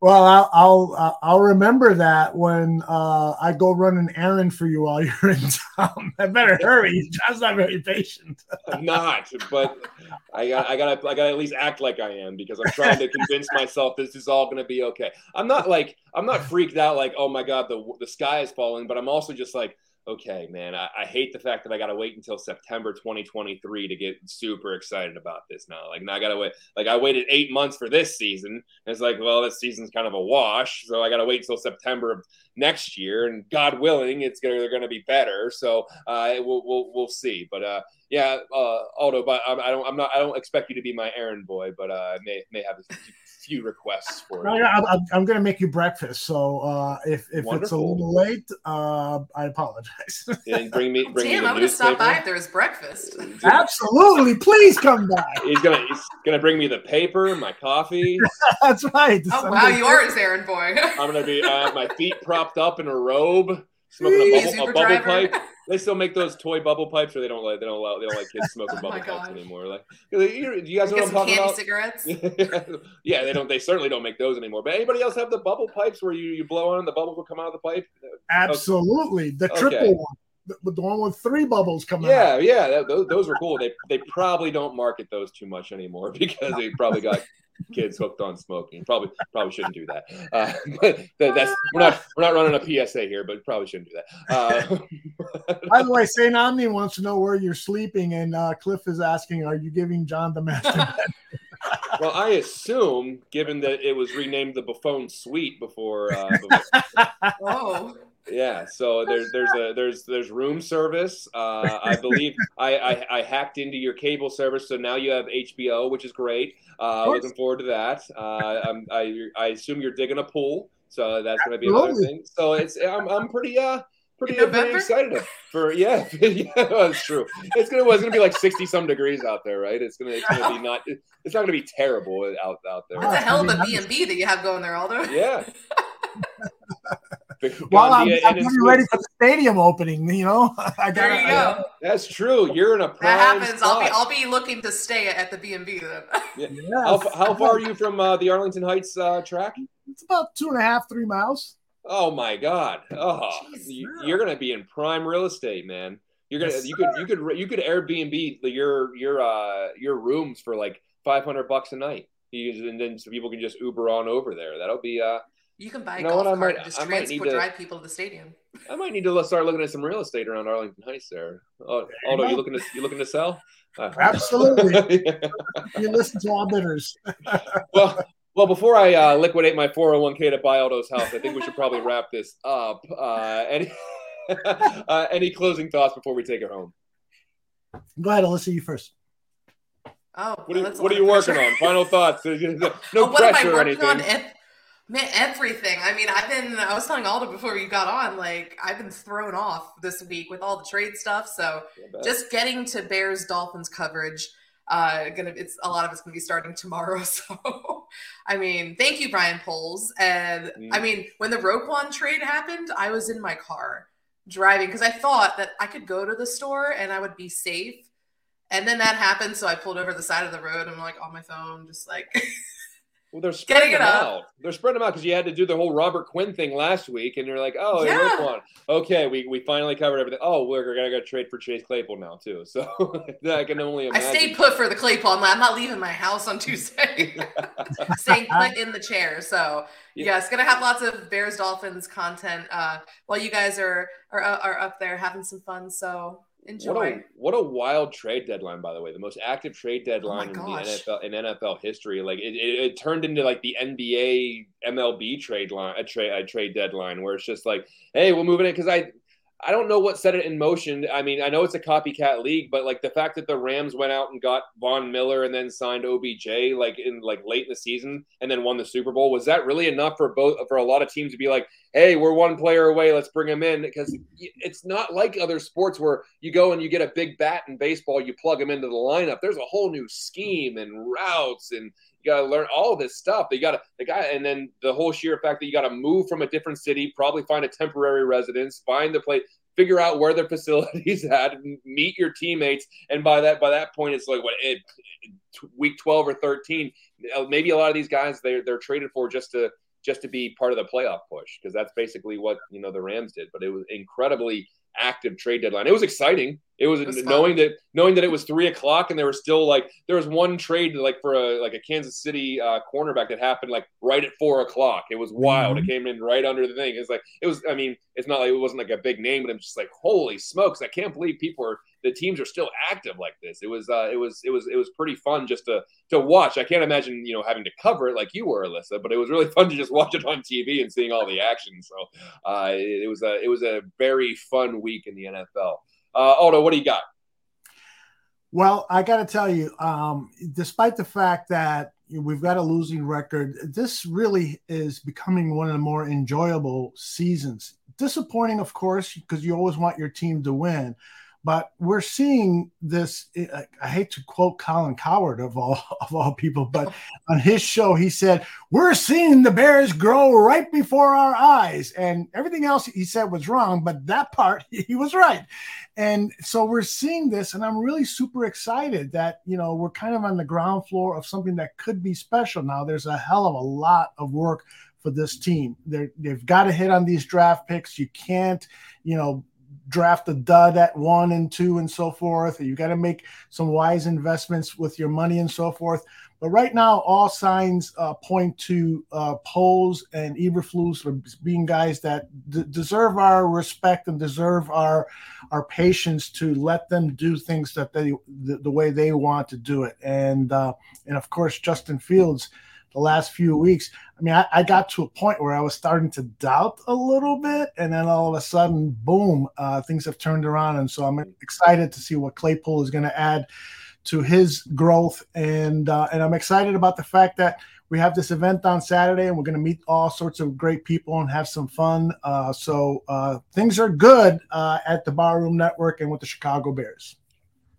Well, I'll, I'll I'll remember that when uh, I go run an errand for you while you're in town. I better hurry. John's not very patient. I'm not, but I got I got I got to at least act like I am because I'm trying to convince myself this is all going to be okay. I'm not like I'm not freaked out like oh my god the the sky is falling, but I'm also just like okay, man, I, I, hate the fact that I got to wait until September 2023 to get super excited about this now. Like, now I got to wait. Like, I waited eight months for this season. it's like, well, this season's kind of a wash. So I got to wait until September of next year. And God willing, it's gonna, they're going to be better. So uh, we'll, we'll, we'll see. But uh, yeah, uh, Aldo, but I, I don't, I'm not, I don't expect you to be my errand boy, but uh, I may, may have a few requests for you. I, am going to make you breakfast. So uh, if, if it's a little late, uh, I apologize. and bring me, bring Damn, me I'm going to stop by if there's breakfast. Absolutely. Please come by. He's going to, he's going to bring me the paper, my coffee. That's right. Oh, wow. You are his errand boy. I'm going to be, I have my feet propped up in a robe, smoking a bubble, a bubble pipe they still make those toy bubble pipes, or they don't like they don't allow they don't like kids smoking oh bubble pipes anymore. Like, do you guys know what I'm talking about? Cigarettes. yeah, they don't. They certainly don't make those anymore. But anybody else have the bubble pipes where you, you blow on and the bubbles will come out of the pipe? Absolutely, the triple okay. one the, the one with three bubbles coming yeah, out. Yeah, yeah, those, those were cool. They they probably don't market those too much anymore because they probably got kids hooked on smoking. Probably probably shouldn't do that. Uh, but that's we're not we're not running a PSA here, but probably shouldn't do that. Uh, By the way, Saint Omni wants to know where you're sleeping, and uh, Cliff is asking, "Are you giving John the master bed?" well, I assume, given that it was renamed the Buffone Suite before. Uh, before oh. Yeah, so there's there's a there's there's room service. Uh, I believe I, I, I hacked into your cable service, so now you have HBO, which is great. Uh, looking forward to that. Uh, I'm, I I assume you're digging a pool, so that's going to be another thing. So it's I'm I'm pretty uh pretty, pretty excited for yeah yeah that's true. It's gonna it's gonna be like sixty some degrees out there, right? It's gonna it's gonna be not it's not gonna be terrible out out there. That's a hell of a B and B that you have going there, Aldo. Yeah. Well, I'm, I'm getting ready for the stadium opening. You know, I got. There you go. That's true. You're in a prime. That happens. Spot. I'll be I'll be looking to stay at the B and B then. Yeah. Yes. How, how far are you from uh, the Arlington Heights uh, track? It's about two and a half, three miles. Oh my God! Oh, Jeez, you're going to be in prime real estate, man. You're gonna Yes, you could you could you could Airbnb your your uh your rooms for like five hundred bucks a night. You, and then so people can just Uber on over there. That'll be uh You can buy a You know golf what, I cart might- and just I might need transport to- drive people to the stadium. I might need to start looking at some real estate around Arlington Heights there. Oh, although you looking to you looking to sell? Uh, Absolutely. You listen to all bidders. well, well, before I uh, liquidate my 401k to buy Aldo's house, I think we should probably wrap this up. Uh, any uh, any closing thoughts before we take it home? Go ahead, Alyssa, you first. Oh, What are you, well, what are you of working on? Final thoughts. No Oh, what am I pressure or working on? anything. Man, everything. I mean, I've been. I was telling Aldo before you got on. Like, I've been thrown off this week with all the trade stuff. So, just getting to Bears Dolphins coverage. Uh, gonna. It's a lot of it's gonna be starting tomorrow. So, I mean, thank you, Ryan Poles. And I Mm. mean, when the Roquan trade happened, I was in my car driving because I thought that I could go to the store and I would be safe. And then that happened, so I pulled over the side of the road. And I'm like on my phone, just like Well, they're spreading them it up. out. They're spreading them out because you had to do the whole Robert Quinn thing last week, and you're like, oh, Yeah. yeah. one. Okay, we, we finally covered everything. Oh, we're gonna go trade for Chase Claypool now too. So I can only imagine. I stayed put for the Claypool. I'm, like, I'm not leaving my house on Tuesday. Staying put in the chair. So yes, gonna have lots of Bears Dolphins content uh, while you guys are are are up there having some fun. So enjoy. What a what a wild trade deadline, by the way. The most active trade oh deadline in the. NFL in NFL history. Like it, it, it turned into like the NBA MLB trade line, a trade a trade deadline, where it's just like, hey, we're moving it because I. I don't know what set it in motion. I mean, I know it's a copycat league, but like the fact that the Rams went out and got Von Miller and then signed OBJ like in like late in the season and then won the Super Bowl, was that really enough for both for a lot of teams to be like, hey, we're one player away, let's bring him in? Because it's not like other sports where you go and you get a big bat in baseball, you plug him into the lineup. There's a whole new scheme and routes and you got to learn all this stuff. They got to the guy, and then the whole sheer fact that you got to move from a different city, probably find a temporary residence, find the place, figure out where their facilities at, meet your teammates. And by that by that point, it's like what it, week twelve or thirteen. uh, Maybe a lot of these guys they're they're traded for just to just to be part of the playoff push because that's basically what you know the Rams did. But it was incredibly active trade deadline. It was exciting. It was, It was fun. knowing that knowing that it was three o'clock and there was still like there was one trade like for a like a Kansas City uh, cornerback that happened like right at four o'clock. It was wild. It came in right under the thing. It's like it was. I mean, it's not like it wasn't like a big name, but I'm just like holy smokes! I can't believe people are the teams are still active like this. It was uh, it was it was it was pretty fun just to to watch. I can't imagine you know having to cover it like you were, Alyssa, but it was really fun to just watch it on TV and seeing all the action. So uh, it, it was a it was a very fun week in the NFL. Uh, Aldo, what do you got? Well, I got to tell you, um, despite the fact that we've got a losing record, this really is becoming one of the more enjoyable seasons. Disappointing, of course, because you always want your team to win. But we're seeing this. Eh, I I hate to quote Colin Cowherd of all of all people, but on his show he said, "We're seeing the Bears grow right before our eyes," and everything else he said was wrong, but that part he was right. And so we're seeing this, and I'm really super excited that you know we're kind of on the ground floor of something that could be special. Now there's a hell of a lot of work for this team. They're, they've got to hit on these draft picks. You can't, you know, draft a dud at one and two and so forth. You got to make some wise investments with your money and so forth. But right now, all signs uh, point to uh, Poles and Eberflus being guys that d- deserve our respect and deserve our our patience to let them do things that they the, the way they want to do it. And uh, and of course, Justin Fields. The last few weeks, I mean, I, I got to a point where I was starting to doubt a little bit, and then all of a sudden, boom, uh, things have turned around. And so I'm excited to see what Claypool is going to add to his growth, and uh, and I'm excited about the fact that we have this event on Saturday, and we're going to meet all sorts of great people and have some fun. Uh, so uh, things are good uh, at the Barroom Network and with the Chicago Bears.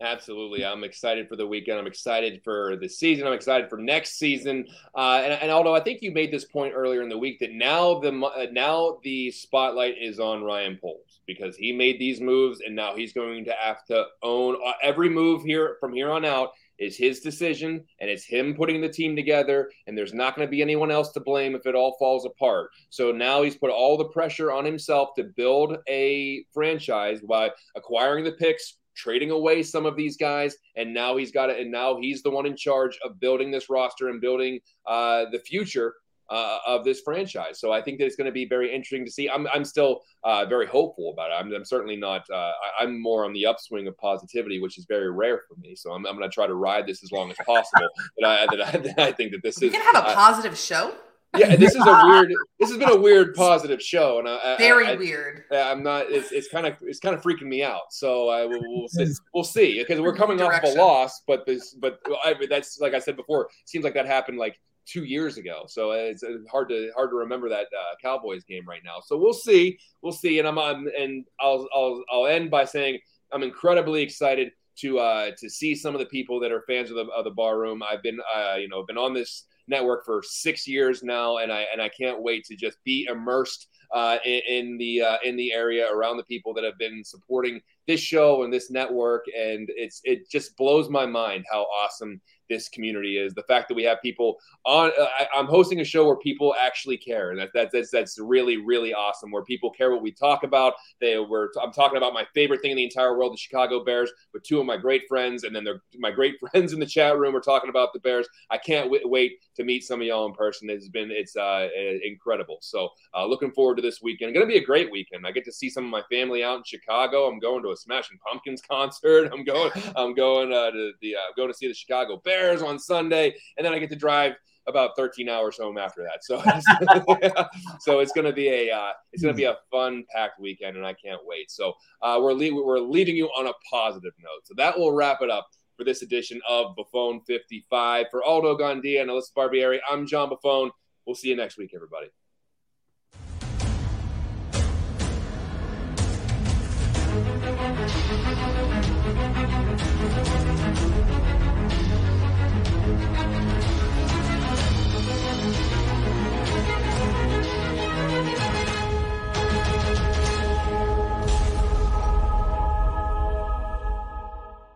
Absolutely. I'm excited for the weekend. I'm excited for the season. I'm excited for next season. Uh, and, and although I think you made this point earlier in the week that now the uh, now the spotlight is on Ryan Poles because he made these moves and now he's going to have to own uh, every move here from here on out. is his decision and it's him putting the team together and there's not going to be anyone else to blame if it all falls apart so now he's put all the pressure on himself to build a franchise by acquiring the picks trading away some of these guys and now he's got it and now he's the one in charge of building this roster and building uh, the future uh, of this franchise. So I think that it's going to be very interesting to see. I'm, I'm still uh, very hopeful about it. I'm, I'm certainly not. Uh, I, am more on the upswing of positivity, which is very rare for me. So I'm, I'm going to try to ride this as long as possible. but I, that I, that I think that this we is. We can have a positive show. Yeah, this is a weird. This has been a weird positive show, and I, very I, weird. I'm not. It's, it's kind of it's kind of freaking me out. So I will we'll see. We'll see because we're coming Direction. off of a loss, but this but I, that's like I said before. Seems like that happened like two years ago. So it's hard to hard to remember that uh, Cowboys game right now. So we'll see, we'll see. And I'm on, and I'll I'll I'll end by saying I'm incredibly excited to uh, to see some of the people that are fans of the of the bar room. I've been uh, you know been on this network for six years now, and I and I can't wait to just be immersed uh, in, in, the uh, in the area around the people that have been supporting this show and this network, and it's it just blows my mind how awesome this community is. The fact that we have people on, uh, I, am hosting a show where people actually care, and that, that, that's that's really really awesome. Where people care what we talk about. They were I'm talking about my favorite thing in the entire world, the Chicago Bears, with two of my great friends, and then my great friends in the chat room are talking about the Bears. I can't w- wait to meet some of y'all in person. It's been it's uh, incredible. So uh, looking forward to this weekend. Going to be a great weekend. I get to see some of my family out in Chicago. I'm going to a Smashing Pumpkins concert. I'm going I'm going uh, to the uh, going to see the Chicago Bears. Bears on Sunday, and then I get to drive about 13 hours home after that. So, so it's to be a uh, it's to be a fun packed weekend, and I can't wait. So uh, we're le- we're leaving you on a positive note. So that will wrap it up for this edition of Buffone 55. For Aldo Gandia and Alyssa Barbieri, I'm John Buffone. We'll see you next week, everybody.